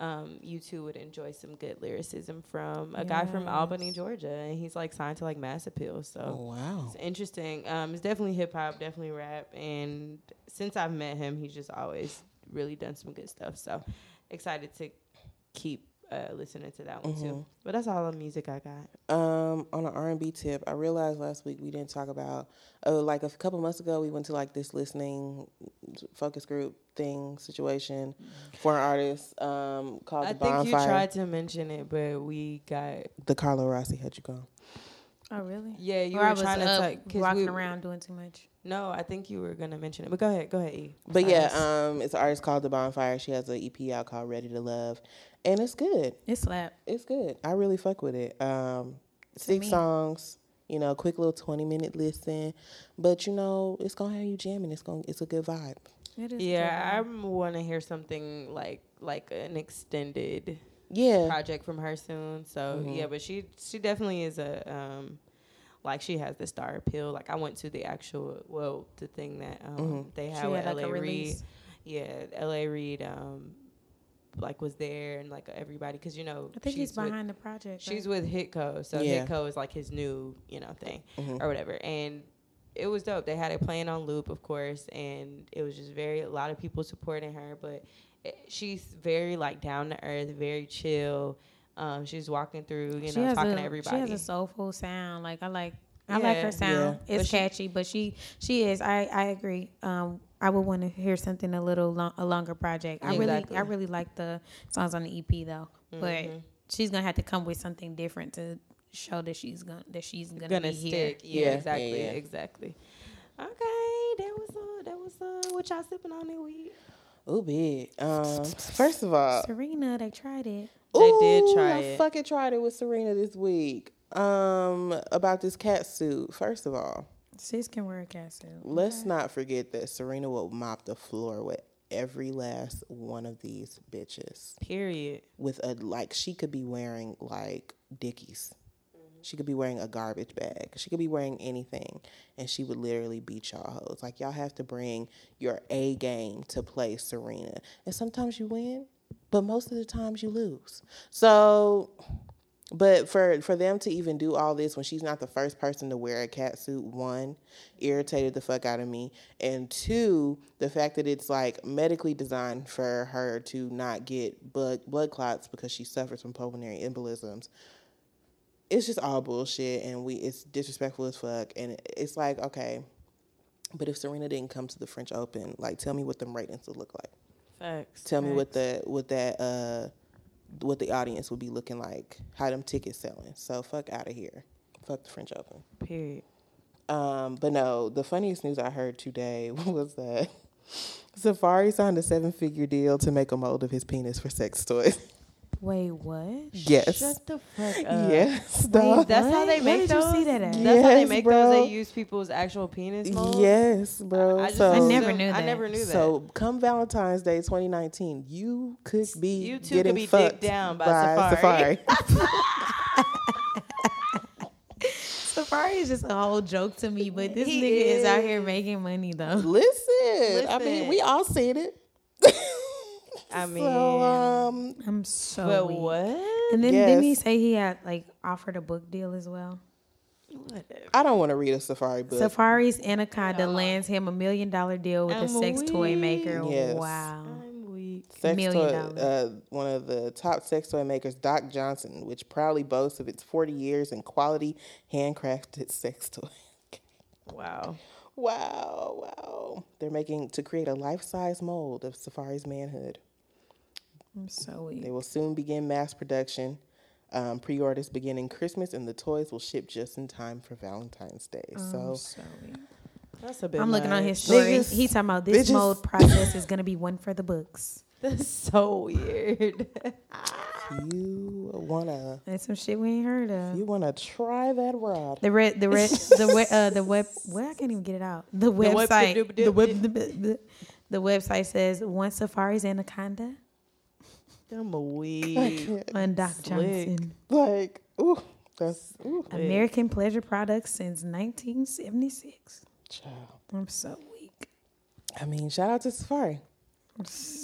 um, you two would enjoy some good lyricism from a guy from Albany, Georgia, and he's like signed to like Mass Appeal. So. Oh wow. It's interesting. Um, it's definitely hip hop, definitely rap, and since I've met him, he's just always really done some good stuff. So excited to keep uh, listening to that one too. But that's all the music I got. Um, on an R and B tip, I realized last week we didn't talk about. Oh, like a couple months ago, we went to like this listening focus group thing situation for an artist um, called I the think you tried to mention it, but we got the Carlo Rossi had you gone. Oh really? yeah. You Or I were was trying to up talk because walking we around doing too much. No, I think you were gonna mention it. But go ahead, go ahead. E. But Sorry. yeah, um, it's an artist called the Bonfire. She has an EP out called Ready to Love, and it's good. It slapped. It's good. I really fuck with it. Um, six me. songs. You know, quick little twenty minute listen, but you know it's gonna have you jamming. It's gonna it's a good vibe. It is yeah, I want to hear something like like an extended Yeah, project from her soon. So Mm-hmm. yeah, but she she definitely is a um like she has the star appeal. Like I went to the actual well the thing that um Mm-hmm. they She had with had, like, LA a Reid. release. Yeah, LA Reid um like was there and like everybody because you know I think she's he's with- behind the project. She's right? with Hitco, so Yeah. Hitco is like his new, you know, thing Mm-hmm. or whatever. And it was dope. They had it playing on loop, of course, and it was just very a lot of people supporting her. But it, she's very like down to earth, very chill. Um, she's walking through, you she know, talking a, to everybody. She has a soulful sound. Like I like. I like her sound. Yeah. It's But she- catchy, but she she is. I I agree. Um, I would want to hear something a little long, a longer project. I Exactly. really I really like the songs on the EP though, but Mm-hmm. she's gonna have to come with something different to show that she's gonna that she's gonna, gonna be here. stick. Yeah, Yeah, yeah, exactly, yeah. exactly. Okay, that was uh, that was uh, what y'all sipping on that week. Ooh, big. Um, first of all, Serena, they tried it. They did ooh, try I it. fucking tried it with Serena this week. Um, about this cat suit. First of all, Sis can wear a suit. let's not forget that Serena will mop the floor with every last one of these bitches Period. with a like she could be wearing like Dickies. Mm-hmm. She could be wearing a garbage bag. She could be wearing anything, and she would literally beat y'all hoes. Like y'all have to bring your A game to play Serena, and sometimes you win, but most of the times you lose. So but for for them to even do all this when she's not the first person to wear a cat suit, one, irritated the fuck out of me, and two, the fact that it's like medically designed for her to not get blood blood clots because she suffers from pulmonary embolisms. It's just all bullshit, and we it's disrespectful as fuck, and it's like okay, but if Serena didn't come to the French Open, like tell me what them ratings would look like. Facts. Tell me what the what that uh what the audience would be looking like, how them tickets selling. So fuck out of here. Fuck the French Open. period. Um, but no, the funniest news I heard today was that Safaree signed a seven figure deal to make a mold of his penis for sex toys. Wait, what? Yes. Shut the fuck up. yes. Wait, dog. That's how What? they Where make did those. you see that at? That's how they make bro. those. They use people's actual penis molds. Yes, bro. I, just so I never assumed- knew I that. never knew that. So come Valentine's Day 2019, you could be You too getting could be fucked dicked down by Safaree. Safaree. Safaree is just a whole joke to me, but this He nigga is. out here making money though. Listen, I mean, we all seen it. I mean, so, um, I'm so but weak. what? And then didn't he say he had like offered a book deal as well? Whatever. I don't want to read a Safaree book. Safaree's Anaconda lands him a million dollar deal with a I'm sex toy maker. Yes. Wow. I'm weak. sex million toy, uh, one of the top sex toy makers, Doc Johnson, which proudly boasts of its 40 years in quality handcrafted sex toy. Wow. Wow, wow. They're making to create a life size mold of Safaree's manhood. I'm so weak. They will soon begin mass production. Um, Pre orders beginning Christmas, and the toys will ship just in time for Valentine's Day. I'm so, so weak. That's a bit. I'm looking on his much. story. Niggas- he talking about this bitches- mode process is gonna be one for the books. That's so weird. you wanna That's some shit we ain't heard of. you wanna try that rod? The red, the red, the we, uh, the web. Well, I can't even get it out. The website, the web, the, the, the website says one Safaree's anaconda I'm a weak. on Doc Slick. Johnson. Like, ooh, that's ooh, American pleasure products since 1976. child. I'm so weak. I mean, shout out to Safaree.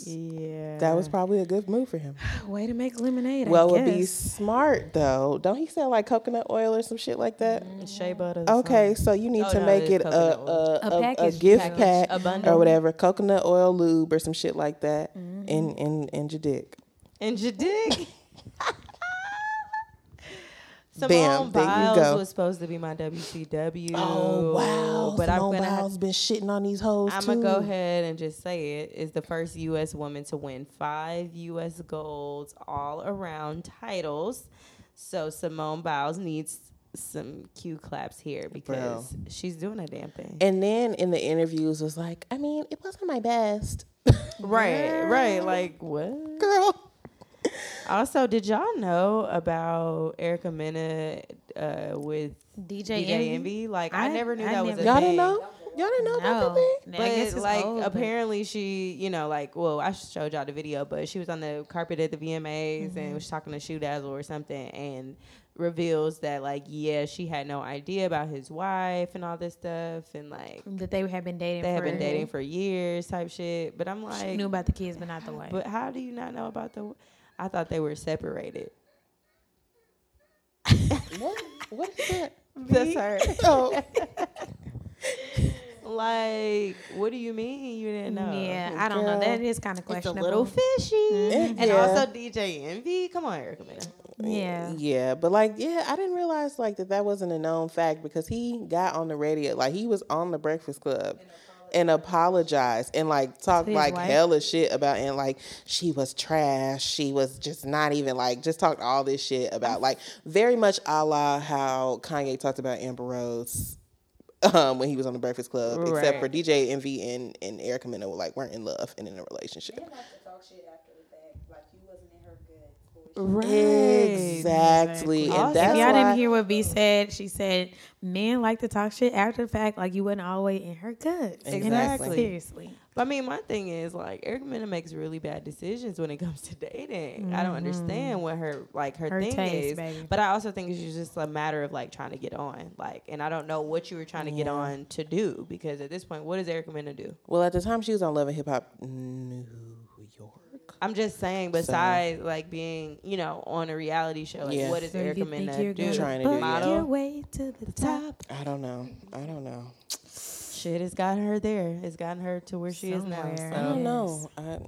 Yeah. That was probably a good move for him. Way to make lemonade. Well, it would be smart though. Don't he sell like coconut oil or some shit like that? shea butter. Okay, so you need Oh, to no, make it a coconut a, A a, a gift package. pack A bundle. or whatever, coconut oil lube or some shit like that, Mm-hmm. in in in your dick. And your dick. Simone Bam, you Biles was supposed to be my WCW. Oh wow! But Simone I'm gonna Biles been shitting on these hoes I'm gonna go ahead and just say it is the first U.S. woman to win five U.S. golds all around titles. So Simone Biles needs some cue claps here because she's doing a damn thing. And then in the interviews was like, I mean, it wasn't my best, right, right. Like what? girl. Also, did y'all know about Erica Mena uh, with DJ, DJ Envy. Envy? Like I, I- never knew I that was a Y'all thing. didn't know? Y'all didn't know about that thing? But it's like old, but- apparently she, you know, like well, I showed y'all the video, but she was on the carpet at the VMAs Mm-hmm. and was talking to Shoe Dazzle or something, and reveals that like yeah, she had no idea about his wife and all this stuff, and like that they had been dating. they for, have been dating for years, type shit. But I'm She like, knew about the kids, but not the wife. but how do you not know about the? I thought they were separated. What? What is that? That's her. Oh, like, what do you mean you didn't know? yeah, I don't know. That is kind of questionable. It's a little fishy. Mm, And yeah. also DJ Envy. Come on, Erica Mena. Yeah. Yeah, but like, yeah, I didn't realize like that that wasn't a known fact because he got on the radio, like he was on the Breakfast Club, and apologize and like talk like wife? hella shit about and like she was trash, she was just not even like just talked all this shit about like very much a la how Kanye talked about Amber Rose. Um, when he was on the Breakfast Club, except for DJ Envy and and Erica Mena were like weren't in love and in a relationship. They didn't have to talk shit after the fact. Like you wasn't in her good. Exactly. Exactly. And Awesome. that's if y'all why, didn't hear what B said, she said men like to talk shit after the fact, like you wasn't always in her guts. Exactly. seriously. But I mean, my thing is like Erica Mena makes really bad decisions when it comes to dating. I don't understand what her like her, Mm-hmm. Her thing taste, is. baby. But I also think it's just a matter of like trying to get on. Like, and I don't know what you were trying to get on to do because at this point, what does Erica Mena do? well, at the time she was on Love and Hip Hop New York. I'm just saying, besides like being, you know, on a reality show, like Yeah. what does So Erica you Mena do? gonna Trying to do, buck your Model? way to the top? I don't know. I don't know. Shit has gotten her there. It's gotten her to where she is now. Somewhere. I don't know. I,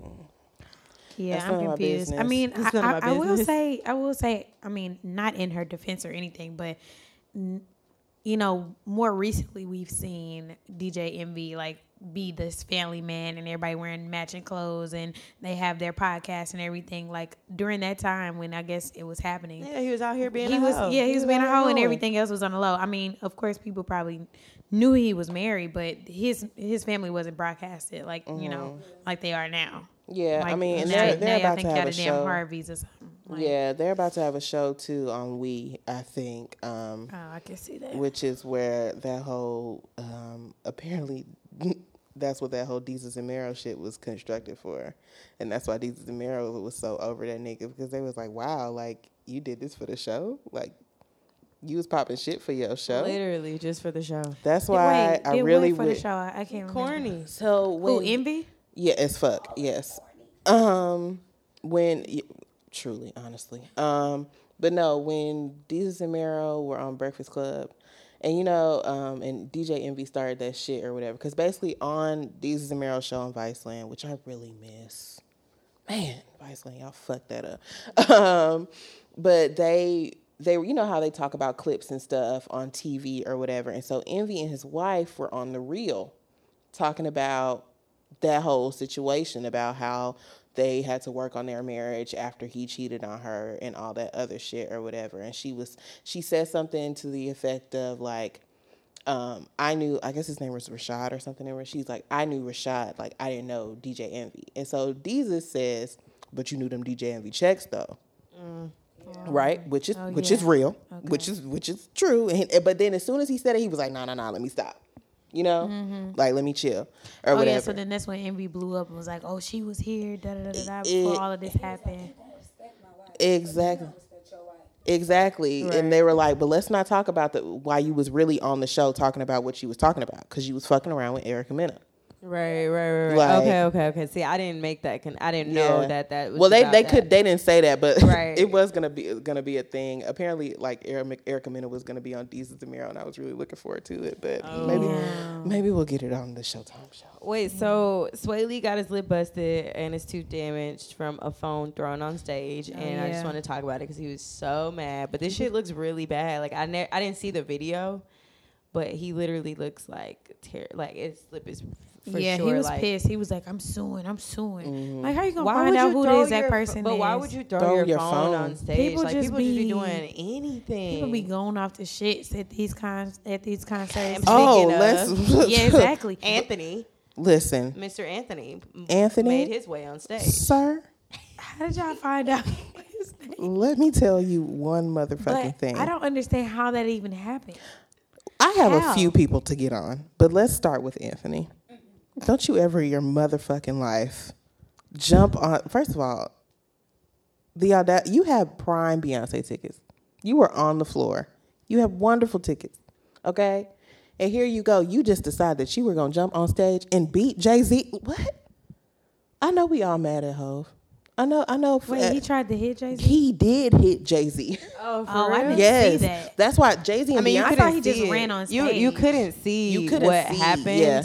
Yeah, I'm none of my confused. I mean, I, none of my I, I will say, I will say, I mean, not in her defense or anything, but n- you know, more recently we've seen DJ Envy like be this family man and everybody wearing matching clothes and they have their podcast and everything. Like during that time when I guess it was happening, Yeah, he was out here being he a was hoe. yeah he was being a hoe and everything else was on the low. I mean, of course, people probably knew he was married, but his his family wasn't broadcasted like you know like they are now. yeah, I mean, and they're, they're I about think to have a show. Harvey's or something. Like, yeah, they're about to have a show too on We, I think, um, Oh, I can see that. which is where that whole um, apparently that's what that whole Desus and Mero shit was constructed for, and that's why Desus and Mero was so over that nigga because they was like, wow, like you did this for the show, like you was popping shit for your show. Literally just for the show. That's why Wait, I did really what for wi- the show. I, I can't remember. Corny. So Who when envy? Yeah, as fuck. Yes. Um, when y- truly, honestly, um, but no, when Desus and Mero were on Breakfast Club, and you know, um, and DJ Envy started that shit or whatever, because basically on Desus and Mero show on Viceland, which I really miss. Man, Viceland, y'all fucked that up. Um, but they they you know how they talk about clips and stuff on TV or whatever, and so Envy and his wife were on the reel talking about that whole situation about how they had to work on their marriage after he cheated on her and all that other shit or whatever. And she was she said something to the effect of like um, I knew I guess his name was Rashad or something and she's like I knew Rashad like I didn't know DJ Envy. And so Desus says but you knew them DJ Envy checks though. Right? Which is Oh, which is yeah. real which is which is true. And, but then as soon as he said it he was like no no no let me stop you know mm-hmm. like let me chill or Oh whatever yeah, so then that's when envy blew up and was like, "Oh, she was here, da da da da da." It- Before all of this happened, Exactly. Exactly. And they were like, but let's not talk about the why you was really on the show talking about what you was talking about because you was fucking around with Erica Mena. Right, right, right, right. Like- okay, okay, okay. See, I didn't make that. Con- I didn't know that that. Was well, they they that. could they didn't say that, but Right. it was gonna be gonna be a thing. Apparently, like Erica, Erica Mena was gonna be on Desus and Mero, and I was really looking forward to it. But oh, maybe maybe we'll get it on the Showtime show. Wait, so Swae Lee got his lip busted and his tooth damaged from a phone thrown on stage, oh, and I just want to talk about it because he was so mad. But this shit looks really bad. Like I ne- I didn't see the video, but he literally looks like ter- like his lip is for yeah, sure. he was like, pissed. He was like, "I'm suing, I'm suing." Mm-hmm. Like, how you gonna Why find out who throw this that your person But is? why would you throw, Throw your, your phone, phone. on stage? People like just people just be be- doing anything. People be going off the shits at these con at these concerts. Oh, Speaking of- let's yeah, exactly. Anthony, listen, Mr. Anthony, Anthony? made his way on stage. sir. How did y'all find out? Let me tell you one motherfucking But thing. I don't understand how that even happened. I have How? a few people to get on, but let's start with Anthony. Don't you ever your motherfucking life jump on? First of all, the auda- you have prime Beyonce tickets. You were on the floor. You have wonderful tickets. Okay, and here you go. You just decide that you were gonna jump on stage and beat Jay Z. What? I know we all mad at Hove. I know. I know. Wait, he tried to hit Jay Z. he did hit Jay Z. Oh, for Oh, I real? didn't yes, see that. that's why Jay Z. I mean, you I couldn't thought he just see it. ran on stage. You you couldn't see You couldn't what see, happened. yeah.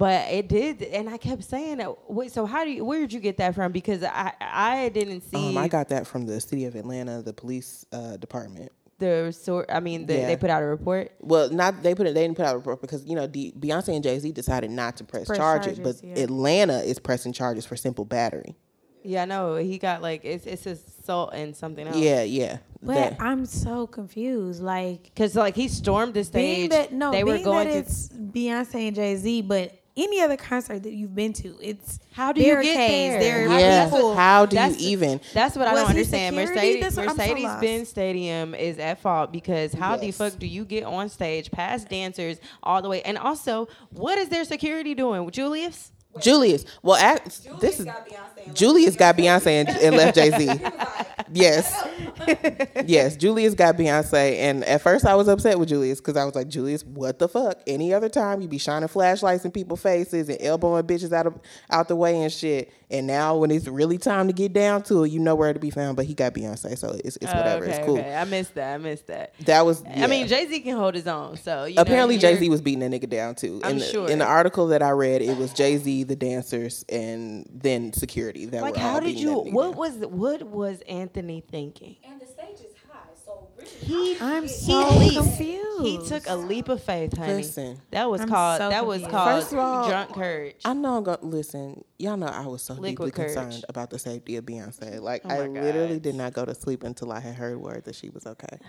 But it did, and I kept saying that. Wait, so how do you? Where did you get that from? Because I I didn't see Um, I got that from the city of Atlanta, the police uh, department. the sort. I mean, the, Yeah. they put out a report. Well, not they put it. They didn't put out a report because you know D, Beyonce and Jay Z decided not to press, Press charges, charges, but yeah. Atlanta is pressing charges for simple battery. Yeah, I know he got like it's it's assault and something else. Yeah, yeah. But That- I'm so confused. Like because like he stormed the being stage. that no, they being were going that to. it's Beyonce and Jay Z, but any other concert that you've been to. It's How do you get barricades, there? There are Yeah. people. How do you That's- even? That's what I Was don't understand. security? Mercedes That's what I'm so Mercedes lost. Benz Stadium is at fault because how the fuck do you get on stage past dancers all the way? And also, what is their security doing? Julius? Julius. Well, act, this is Julius got Beyonce and, and left Jay Z. Yes, yes. Julius got Beyonce, and at first I was upset with Julius because I was like, Julius, what the fuck? Any other time you'd be shining flashlights in people's faces and elbowing bitches out of out the way and shit. And now when it's really time to get down to it, you know where to be found. But he got Beyonce, so it's, it's whatever. okay, it's cool. okay. I missed that. I missed that. That was. I mean. Jay Z can hold his own. So you Apparently, Jay Z was beating that nigga down too. I'm the, sure. In the article that I read, it was Jay Z, the dancers, and then security. That Like, were how all did beating you? What was what was Anthony thinking? And the stage is high, so really. He I'm so leaped. confused. He took a leap of faith, honey. Listen. that was I'm called so that was called First of all, drunk courage. I know I'm gonna listen. Y'all know I was so Liquid deeply courage. concerned about the safety of Beyonce. Like Oh I my literally did not go to sleep until I had heard word that she was okay.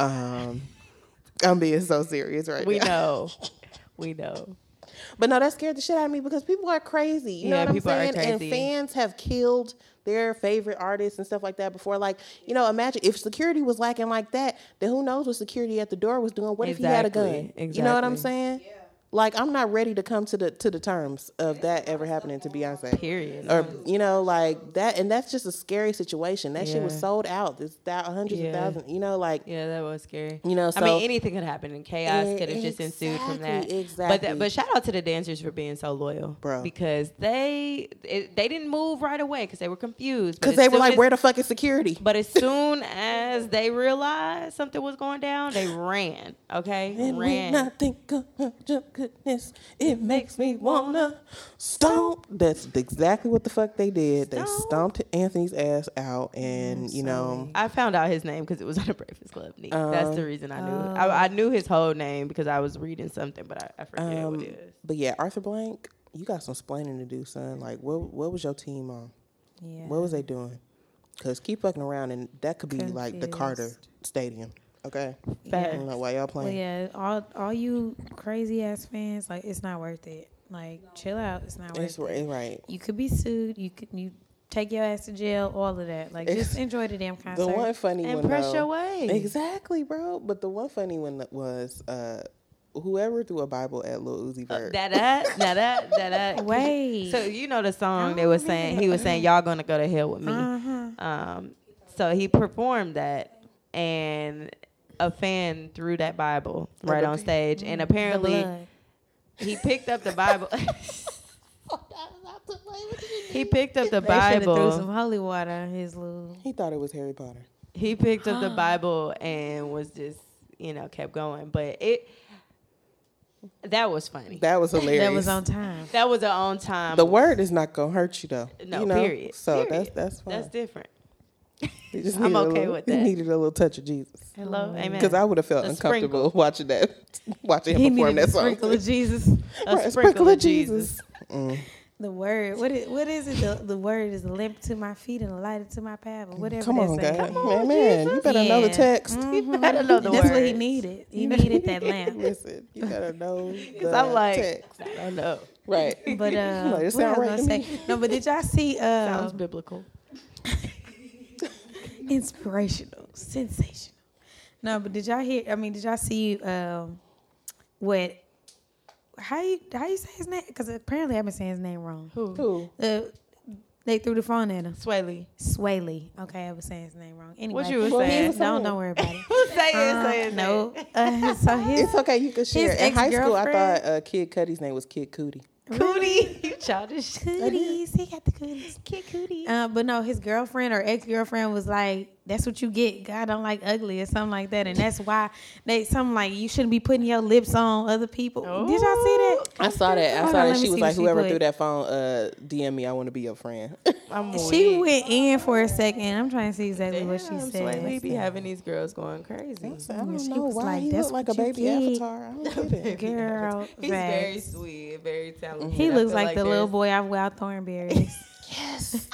Oh um, I'm being so serious right we now. know, we know. But no, that scared the shit out of me because people are crazy. You know Yeah, what I'm people are saying? And fans have killed their favorite artists and stuff like that before. Like, you know, imagine if security was lacking like that, then who knows what security at the door was doing? What if he had a gun? Exactly, You know what I'm exactly. saying? Like, I'm not ready to come to the to the terms of that ever happening to Beyonce. Period. Or you know, like that, and that's just a scary situation. That shit was sold out. There's thou- hundreds Yeah. of thousands. You know, like Yeah, that was scary. You know, I mean, anything could happen, and chaos could have just ensued from that. exactly, But exactly. that, but shout out to the dancers for being so loyal, Bro. because they it, they didn't move right away because they were confused. Because they were like, as- "Where the fuck is security?" But as soon as they realized something was going down, they ran. Okay, And ran. when I think of your goodness, it makes me wanna stomp. That's exactly what the fuck they did. They stomped Anthony's ass out, and you know, I found out his name because it was on the Breakfast Club. Neat. That's the Um, reason I knew. I, I knew his whole name because I was reading something, but I, I forget um, what it is. but yeah, Arthur Blank, you got some splaining to do, son. Like, what what was your team on? Yeah. What was they doing? Cause keep fucking around, and that could be like the Carter Stadium. Okay, I don't know why y'all playing. Well, yeah, all all you crazy ass fans, like it's not worth it. Like, chill out. It's not worth It's it. right, right. You could be sued. You could you take your ass to jail. All of that. Like, It's- just enjoy the damn concert. The one funny And one press though- your way. Exactly, bro. But the one funny one that was uh, whoever threw a Bible at Lil Uzi Vert. Da da da da da da. Wait. So you know the song they was saying he was saying y'all gonna go to hell with me. Uh-huh. Um, so he performed that, and a fan threw that Bible right on stage, and apparently he picked up the Bible. he picked up the They threw some Bible. holy water on his little. he thought it was Harry Potter. He picked up the Bible and was just you know kept going, but it that was funny. That was hilarious. That was on time. That was a on time. The word is not gonna hurt you though. No, you know? period. So period. that's that's fine. That's different. You just I'm needed a okay little- with You that. needed a little touch of Jesus. Hello, amen. Because I would have felt A uncomfortable sprinkle. watching that, watching He him perform needed that a song. sprinkle of Jesus. a Right, sprinkle, of Jesus. Mm. The word. What is what is it? The, the word is a lamp to my feet and a light to my path. Or whatever. Come that on. God. Come on, man, man, you Jesus. better know the Yeah. text. Mhm. better know the That's what he needed. He needed that lamp. Listen, you gotta know Because the I'm like, text. I know. Right. But uh, Like, it what sound I was right gonna say? No, but did y'all see? Sounds Uh, biblical. Inspirational, sensational. No, but did y'all hear? I mean, did y'all see um, what? How you how you say his name? Because apparently I've been saying his name wrong. Who? Who? Uh, they threw the phone at him. Swae Lee. Swae Lee. Okay, I was saying his name wrong. Anyway, What you was Well, he saying? was don't saying. don't worry about it. say it, Uh, say it. no. Uh, so his It's okay. You can share. In high school, I thought uh, Kid Cudi's name was Kid Cudi. Cootie. you childish. cooties. He got the cooties. Kid Cootie. Uh, but no, his girlfriend or ex girlfriend was like, "That's what you get. God don't like ugly or something like that." And that's why they something like you shouldn't be putting your lips on other people. Did y'all see that? I saw that. I Hold saw on, that. She was like, she "Whoever put. threw that phone, uh, DM me. I want to be your friend." I'm She weak. went in for a second. I'm trying to see exactly what she said. Swae Lee be having these girls going crazy. I don't she know was why like, he "That's looked like a baby get." avatar. I don't get it. Girl, He's very sweet, very talented. He I looks feel like, the little there's- boy off Wild Thornberrys. Yes.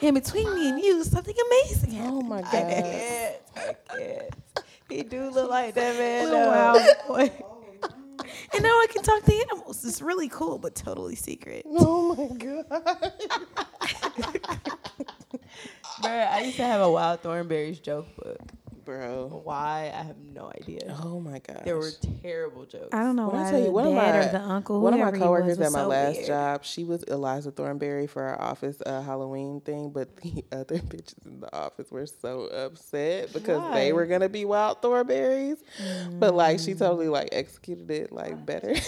in between me and you, something amazing. Happened. Oh my I god. can't. I can't. He do look like that man. Little though. wild boy. and now I can talk to animals. It's really cool, but totally secret. Oh my god. Bruh, I used to have a Wild Thornberrys joke book. Bro. Why? I have no idea. Oh my god. There were terrible jokes. I don't know When I why tell you, one of my- the uncle, One of my coworkers was, was at my so last weird. job, she was Eliza Thornberry for our office uh, Halloween thing, but the other bitches in the office were so upset because they were gonna be wild Thornberrys, but like Mm. she totally like executed it like better.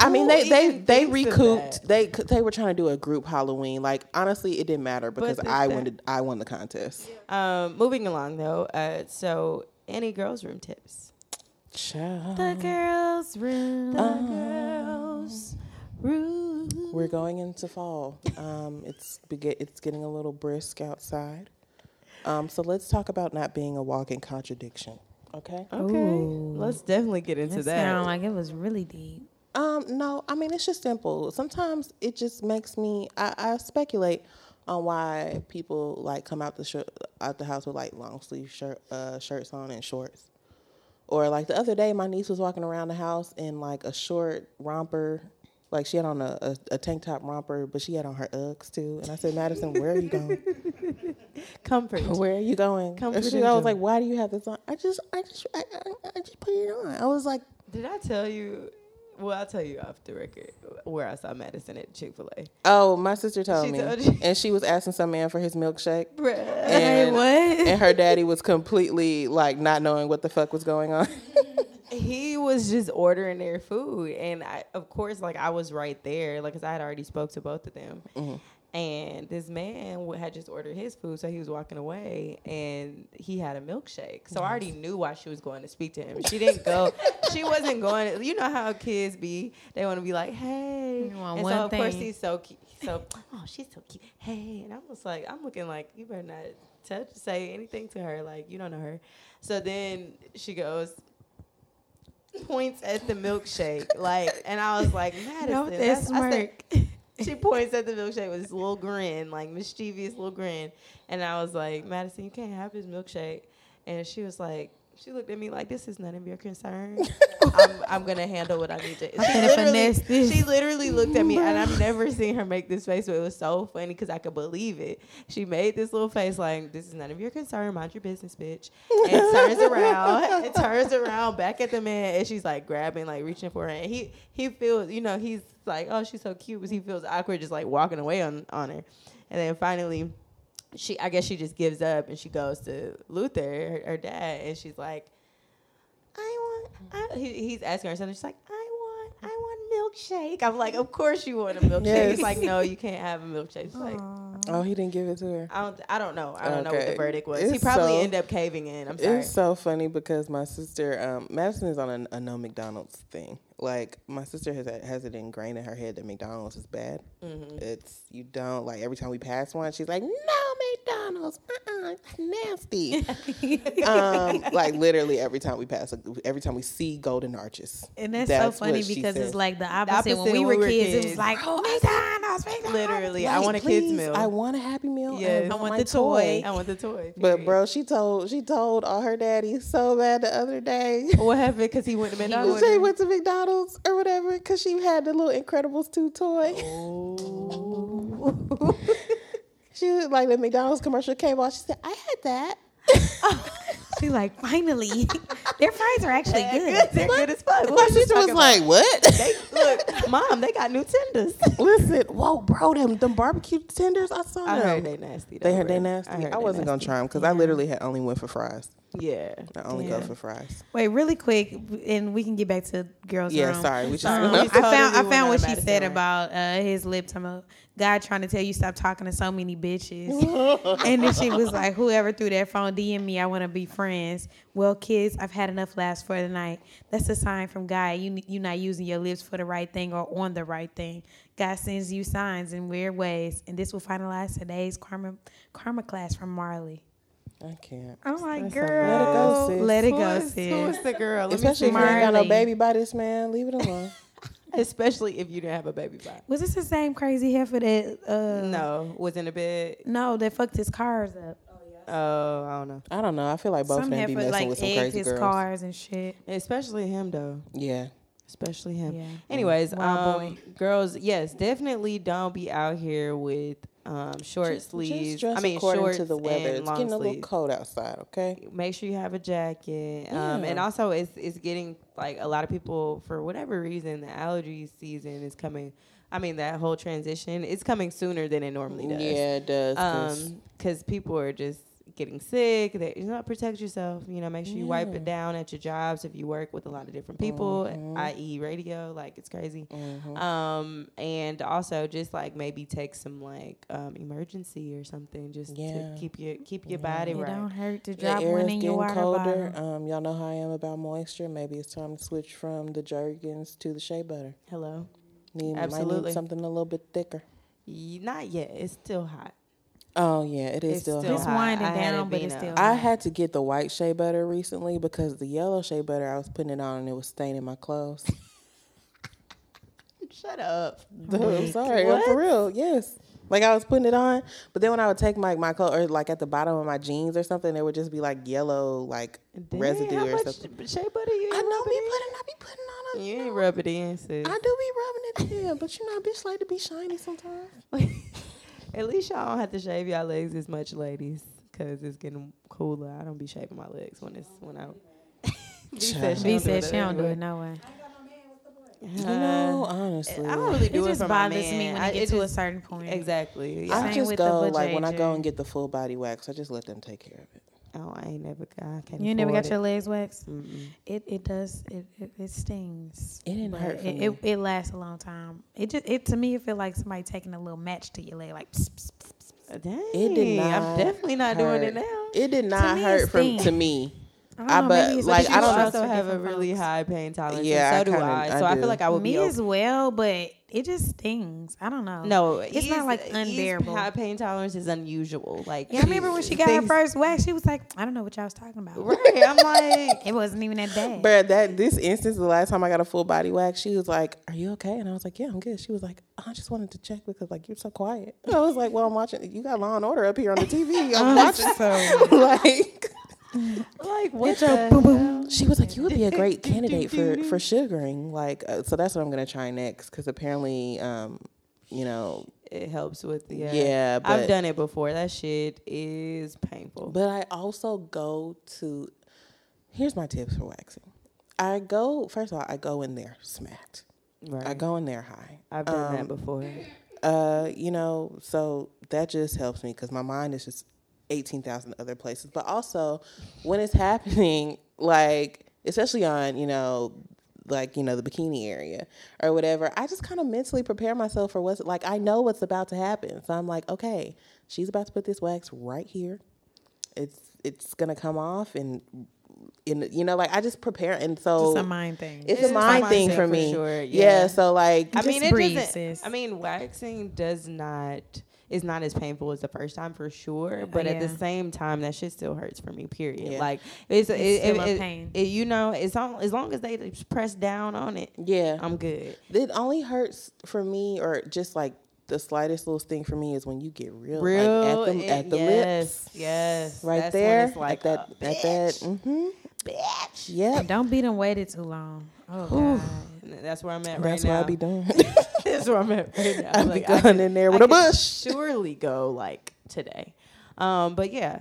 I mean, they they they recouped. They they were trying to do a group Halloween. Like honestly, it didn't matter because I that- won. I won the contest. Um, moving along though, uh, so any girls' room tips? Child. The girls' room. The girls' room. We're going into fall. Um, it's it's getting a little brisk outside. Um, so let's talk about not being a walking contradiction. Okay. Okay, Ooh. let's definitely get into It that. sounded like it was really deep. Um, no, I mean it's just simple. Sometimes it just makes me. I, I speculate on why people like come out the sh- out the house with like long sleeve shirt uh, shirts on and shorts. Or like the other day, my niece was walking around the house in like a short romper, like she had on a, a, a tank top romper, but she had on her Uggs too. And I said, Madison, where are you going? Comfort. Where are you going? Comfort And she, I was like, why do you have this on? I just, I just, I, I, I just put it on. I was like, Did I tell you? Well, I'll tell you off the record where I saw Madison at Chick Fil A. oh, my sister told She me, told you? and she was asking some man for his milkshake. Bruh. And, what? and her daddy was completely like not knowing what the fuck was going on. he was just ordering their food and I, of course like i was right there like cause i had already spoke to both of them mm-hmm. And this man w- had just ordered his food so he was walking away and he had a milkshake so i already knew why she was going to speak to him she didn't go she wasn't going you know how kids be they want to be like hey and so of course thing. he's so cute so oh she's so cute hey and i was like i'm looking like you better not touch say anything to her like you don't know her so then she goes points at the milkshake, like, and I was like, Madison. No, that that's- I said-. She points at the milkshake with this little grin, like mischievous little grin, and I was like, Madison, you can't have his milkshake, and she was like. She looked at me like this is none of your concern. I'm, I'm gonna handle what I need to. She literally, she literally looked at me, and I've never seen her make this face, but it was so funny because I could believe it. She made this little face like this is none of your concern. Mind your business, bitch. And turns around, and turns around back at the man, and she's like grabbing, like reaching for her. And he he feels, you know, he's like, oh, she's so cute, but he feels awkward just like walking away on on her. And then finally, she I guess she just gives up and she goes to Luther, her, her dad, and she's like, I want. I, he, he's asking her something. She's like, I want. I want milkshake. I'm like, of course you want a milkshake. Yes. He's like, no, you can't have a milkshake. She's like, oh, he didn't give it to her. I don't. I don't know. I don't know what the verdict was. he probably so- ended up caving in. I'm sorry. It's so funny because my sister, um, Madison is on a, a no McDonald's thing. Like my sister has has it ingrained in her head that McDonald's is bad. Mm-hmm. It's you don't like every time we pass one, she's like, "No McDonald's, uh-uh, it's nasty." um, like literally every time we pass, every time we see Golden Arches, And that's, That's so funny because said. it's like the opposite. when opposite we when we were kids, it was like, oh, McDonald's, McDonald's. Literally, I want a kid's meal. I want a Happy Meal. Yes. and I want my the toy. I want the toy. But bro, she told she told all her daddy so bad the other day. what happened? Because he went to McDonald's. She went to McDonald's or whatever because she had the little Incredibles 2 toy. Oh. She was like the McDonald's commercial came on. She said, I had that. She like, finally, their fries are actually good. They're good as fuck. My What sister was talking about? like, What? They, look, mom, they got new tenders. Listen, whoa, bro, them, them barbecue tenders, I saw I them. heard they nasty. They heard they nasty. I, they wasn't gonna try them because I literally had only went for fries. Yeah. I only Yeah. go for fries. Wait, really quick, and we can get back to girls' Yeah, room. sorry, we just Um, We I totally found I found what she Madison said rant. about uh, his lip. Talking about God trying to tell you stop talking to so many bitches, and then she was like, "Whoever threw that phone, DM me. I want to be friends." Well, kids, I've had enough laughs for the night. That's a sign from God. You you're not using your lips for the right thing or on the right thing. God sends you signs in weird ways, and this will finalize today's karma karma class from Marley. I can't. I'm like, That's a- girl, let it go, sis. let it Who go, is, who is sis. the girl? Let Especially see. if you ain't got no baby by this man, leave it alone. Especially if you didn't have a baby by. Was this the same crazy heifer that? Uh, No, was in the bed. No, that fucked his cars up. Oh, yes. Oh, I don't know. I don't know. I feel like both of Some them have be put, messing like with some egg crazy his girls. cars and shit. Especially him though. Yeah. Especially him. Yeah. Anyways, um, girls, yes, definitely don't be out here with um, short Just- sleeves. Just I mean, according shorts to the weather. and It's long getting a little sleeves. cold outside. Okay. Make sure you have a jacket. Um, and also, it's it's getting like a lot of people for whatever reason the allergy season is coming. I mean, that whole transition it's coming sooner than it normally does. Yeah, it does. 'cause- Um, because people are just getting sick. They, you know, protect yourself. You know, make sure you wipe it down at your jobs if you work with a lot of different people, Mhm. i.e., radio. Like it's crazy. Mhm. Um, and also just like maybe take some like um emergency or something just Yeah. to keep your keep your Yeah. body It right. don't hurt to The air one is in your getting water colder. bottle. Um, y'all know how I am about moisture. Maybe it's time to switch from the Jergens to the shea butter. Hello. Need, Might Absolutely. need something a little bit thicker. Y- Not yet. It's still hot. Oh yeah, it is It's still. still hot. It's hot. winding I had down, it but it's still. up. I had to get the white shea butter recently because the yellow shea butter I was putting it on and it was staining my clothes. Shut up. Dude, I'm sorry, I'm for real. Yes, like I was putting it on, but then when I would take my my clothes or like at the bottom of my jeans or something, there would just be like yellow like Dang, residue how or much something. Shea butter you I know rubbing be in? putting, I be putting on. A, You ain't rub it in, sis. I do be rubbing it in, but you know, bitch like to be shiny sometimes. At least y'all don't have to shave y'all legs as much, ladies, because it's getting cooler. I don't be shaving my legs when it's when I. B Child. B don't do said it she don't do it no way. You know, honestly, I don't really It do it, just for my bothers me when I- I get it to a certain point. Exactly. I Same just with the go like when I go and get the full body wax, I just let them take care of it. Oh, I ain't never. I can't. You never got afford your legs waxed. Mm-mm. It it does it it, it stings. It didn't hurt for it, me. it, it lasts a long time. It just it to me it feel like somebody taking a little match to your leg like. Pss, pss, pss, pss. Dang, It did not. I'm definitely not doing it now. It did not me, hurt from to me. I don't I maybe like, I don't you know- strokes also have a really folks. high pain tolerance. Yeah, so I do I. I So I, do. feel like I would Me be. as well, but it just stings. I don't know. No, It's not, like, unbearable. High pain tolerance is unusual. Like Yeah, I remember when she got her first wax, she was like, I don't know what y'all was talking about. Right, I'm like, It wasn't even that bad. But that this instance, the last time I got a full body wax, she was like, "Are you okay?" And I was like, "Yeah, I'm good." She was like, "I just wanted to check because like you're so quiet." I was like, "Well, I'm watching. You got Law and Order up here on the TV. I'm watching." so like, like what your boom, boom. she was like, "You would be a great candidate for for sugaring." Like, uh, so that's what I'm gonna try next because apparently, um, you know, It helps with the. Uh, yeah. But, I've done it before. That shit is painful. But I also go to. Here's my tips for waxing. I go first of all. I go in there smacked. right. I go in there high. I've done that Um, before. Uh, you know, so that just helps me because my mind is just eighteen thousand other places. But also, when it's happening, like especially on you know, like you know the bikini area or whatever, I just kind of mentally prepare myself for what's like. I know what's about to happen, so I'm like, okay, she's about to put this wax right here. It's it's gonna come off and. In, you know, like I just prepare, and so it's a mind thing. it's, It's a just a mind thing mindset for for me. sure, Yeah. yeah. so like I Just mean, it breathe, doesn't. sis. I mean, waxing does not is not as painful as the first time for sure, but at the same time, that shit still hurts for me. Period. Yeah. Like it's, It's it, still it, a it- pain. it- you know, it's long as long as they press down on it, yeah, I'm good. It only hurts for me, or just like the slightest little thing for me is when you get real, Real like at the, it- at the yes, lips, yes, right That's when there, it's like at that, a at that, bitch, mm-hmm. bitch. Yep, Don't be them waited too long. Oh God. That's where I'm at that's right what now. I be doing. That's where I'm at right now. I be Like, going in there with I a bush. Surely go like today. Um, but yeah,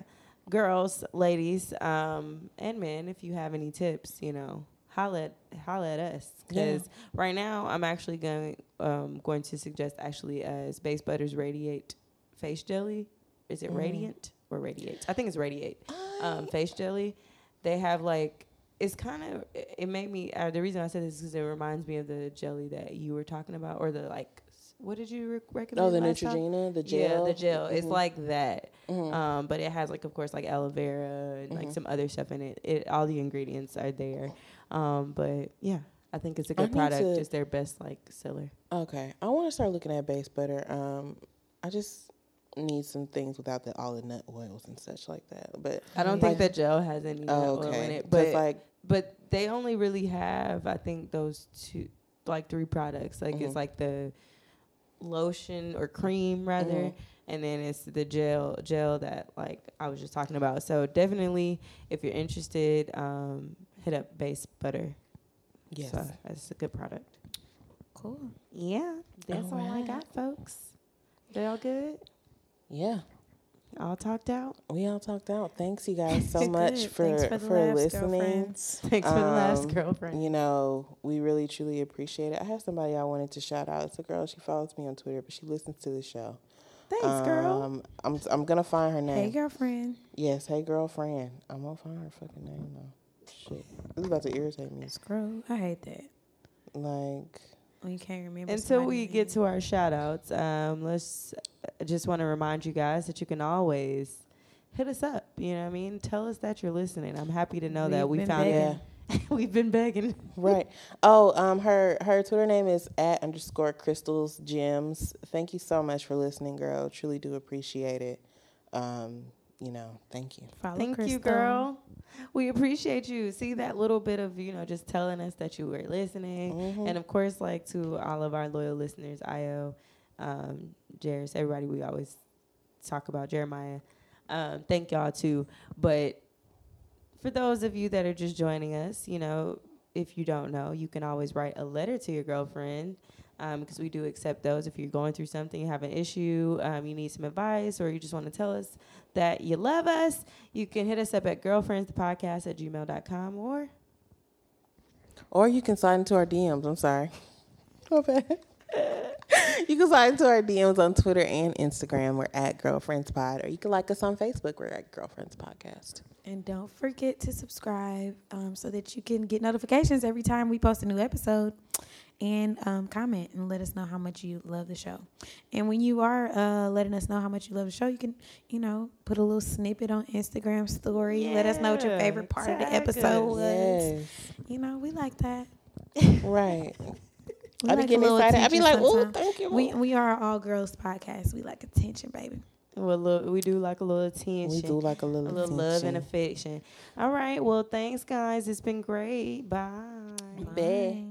girls, ladies, um, and men, if you have any tips, you know, holla at, holla at us. Because right now, I'm actually going um, going to suggest actually uh, Base Butter's Radiate Face Jelly. Is it Mm. Radiant or Radiate? I think it's Radiate. Um, face jelly. They have like it's kind of it made me uh, the reason I said this is because it reminds me of the jelly that you were talking about or the like what did you re- recommend? Oh, the? Neutrogena, the gel. Yeah, the gel. It's Mhm. like that. Mhm. Um, but it has like of course like aloe vera and like Mhm. some other stuff in it. It all the ingredients are there. Um, but yeah, I think it's a good need product. to- It's their best like seller. Okay, I want to start looking at base butter. Um, I just need some things without the all the nut oils and such like that. But I don't Yeah. think the gel has any nut oh, oil in it. but like but they only really have I think those two like three products. Like Mhm. it's like the lotion or cream rather, Mhm. and then it's the gel gel that like I was just talking about. So definitely, if you're interested, um, hit up Base Butter. Yes. So that's a good product. Cool. Yeah, that's all, I got, folks. They all good? Yeah. All talked out? We all talked out. Thanks you guys so much for for, for listening. Thanks for the last Um, girlfriend. You know, we really truly appreciate it. I have somebody I wanted to shout out. It's a girl. She follows me on Twitter, but she listens to the show. Thanks, girl. Um, I'm I'm gonna find her name. Hey, girlfriend. Yes, hey girlfriend. I'm gonna find her fucking name though. Shit, this is about to irritate me. Scroll. I hate that. Like, When you can't remember. Until we name. get to our shout outs, um, let's I just want to remind you guys that you can always hit us up. You know what I mean? Tell us that you're listening. I'm happy to know that We've we found begging. yeah, We've been begging. right. Oh, um, her her Twitter name is at underscore crystals gems. Thank you so much for listening, girl. Truly do appreciate it. Um, you know, thank you. Follow Thank you, girl. We appreciate you. See that little bit of, you know, just telling us that you were listening. Mhm. And of course, like to all of our loyal listeners, Io, um, Jairus, everybody we always talk about, Jeremiah. Um, thank y'all too. But for those of you that are just joining us, you know, if you don't know, you can always write a letter to your girlfriend because we do accept those. If you're going through something, you have an issue, um, you need some advice, or you just want to tell us that you love us, you can hit us up at girlfriendsthepodcast at gmail.com or Or you can slide into our DMs. I'm sorry. My bad. you can slide into our DMs on Twitter and Instagram. We're at Girlfriends Pod. Or you can like us on Facebook. We're at Girlfriends Podcast. And don't forget to subscribe um, so that you can get notifications every time we post a new episode. And um, comment and let us know how much you love the show. And when you are uh, letting us know how much you love the show, you can, you know, put a little snippet on Instagram story. Let us know what your favorite part of the episode us. was. Yes. You know, we like that. Right. We I be like a getting little excited. I be attention like, "Ooh, sometimes. thank you." We we are all girls podcast. We like attention, baby. well, look, we do like a little attention. we do like a little, a little love and affection. All right. Well, thanks, guys. It's been great. Bye. Bye.